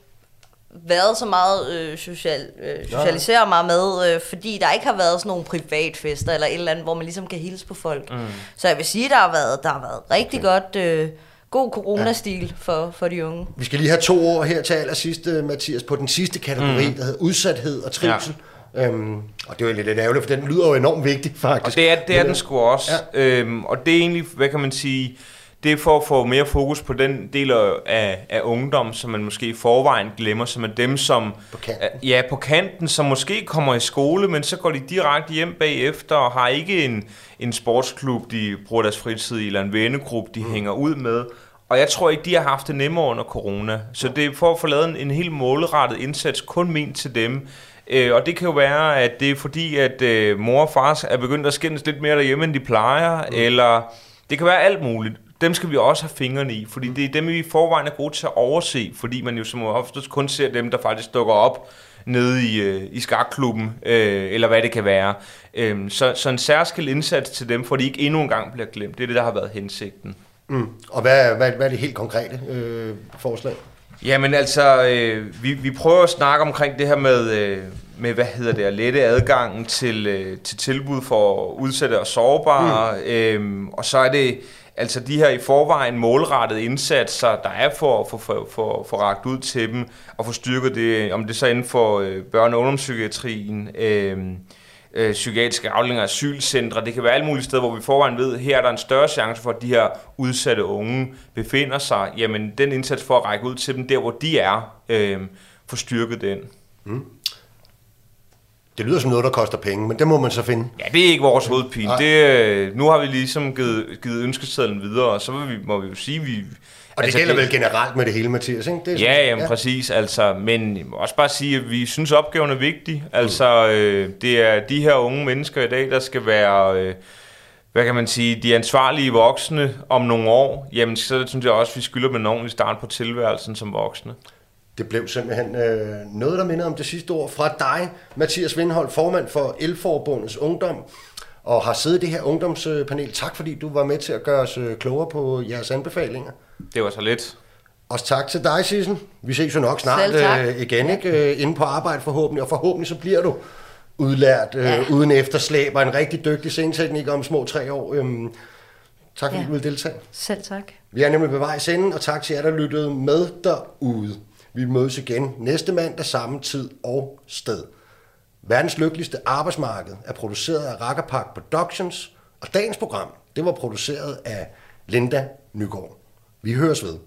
været så meget øh, social, øh, socialisere mig med, øh, fordi der ikke har været sådan nogle privatfester eller et eller andet, hvor man ligesom kan hilse på folk. Mm. Så jeg vil sige, der har været, der har været rigtig okay. godt øh, god coronastil ja. for, for de unge. Vi skal lige have to ord her til allersidst, øh, Mathias, på den sidste kategori, mm. der hedder udsathed og trivsel. Ja. Øhm, og det er jo lidt ærgerligt, for den lyder jo enormt vigtig, faktisk. Og det er, det er den sgu også. Ja. Øhm, og det er egentlig, hvad kan man sige, det er for at få mere fokus på den del af, af ungdom, som man måske i forvejen glemmer, som er dem, som... På kanten. Ja, på kanten, som måske kommer i skole, men så går de direkte hjem bagefter og har ikke en, en sportsklub, de bruger deres fritid i, eller en vennegruppe, de mm. hænger ud med. Og jeg tror ikke, de har haft det nemmere under corona. Så det er for at få lavet en, en helt målrettet indsats, kun ment til dem. Øh, og det kan jo være, at det er fordi, at øh, mor og far er begyndt at skændes lidt mere derhjemme, end de plejer, mm. eller det kan være alt muligt. Dem skal vi også have fingrene i, fordi det er dem, vi i forvejen er gode til at overse, fordi man jo som oftest kun ser dem, der faktisk dukker op nede i, øh, i skakklubben, øh, eller hvad det kan være. Øh, så, så en særskilt indsats til dem, for de ikke endnu en gang bliver glemt. Det er det, der har været hensigten. Mm. Og hvad, hvad, hvad er det helt konkrete øh, forslag? Jamen altså, øh, vi, vi prøver at snakke omkring det her med, øh, med hvad hedder det, at lette adgangen til, øh, til tilbud for udsatte og sårbare. Mm. Øhm, og så er det altså de her i forvejen målrettede indsatser, der er for at få for, for, for ragt ud til dem, og få styrket det, om det så inden for øh, børne- og ungdomspsykiatrien, øh, øh, psykiatriske afdelinger, asylcentre. Det kan være alle mulige steder, hvor vi forvejen ved, her er der en større chance for, at de her udsatte unge befinder sig. Jamen, den indsats for at række ud til dem, der hvor de er, øh, få styrket den. Mm. Det lyder som noget, der koster penge, men det må man så finde. Ja, det er ikke vores hovedpine. Nej. Det, øh, nu har vi ligesom givet, givet ønskesedlen videre, og så vi, må vi jo sige, vi... Og det altså, gælder vel generelt med det hele, Mathias, ikke? Det er Ja, jamen, ja, præcis. Altså, men også bare sige, at vi synes, opgaven er vigtig. Altså, øh, det er de her unge mennesker i dag, der skal være, øh, hvad kan man sige, de ansvarlige voksne om nogle år. Jamen, så synes jeg også, vi skylder dem en ordentlig start på tilværelsen som voksne. Det blev simpelthen øh, noget, der minder om det sidste ord fra dig, Mathias Vindhold, formand for Elforbundets Ungdom, og har siddet i det her ungdomspanel. Tak fordi du var med til at gøre os øh, klogere på jeres anbefalinger. Det var så lidt. Også tak til dig, Sissel. Vi ses jo nok snart øh, igen, ikke? Øh, inde på arbejde forhåbentlig, og forhåbentlig så bliver du udlært øh, Ja. uden efterslæb og en rigtig dygtig scenetekniker om små tre år. Øhm, tak fordi Ja. du vil deltage. Selv tak. Vi er nemlig på vej senden, og tak til jer, der lyttede med derude. Vi mødes igen næste mandag samme tid og sted. Verdens lykkeligste arbejdsmarked er produceret af Rakkerpark Productions, og dagens program det var produceret af Linda Nygaard. Vi høres ved.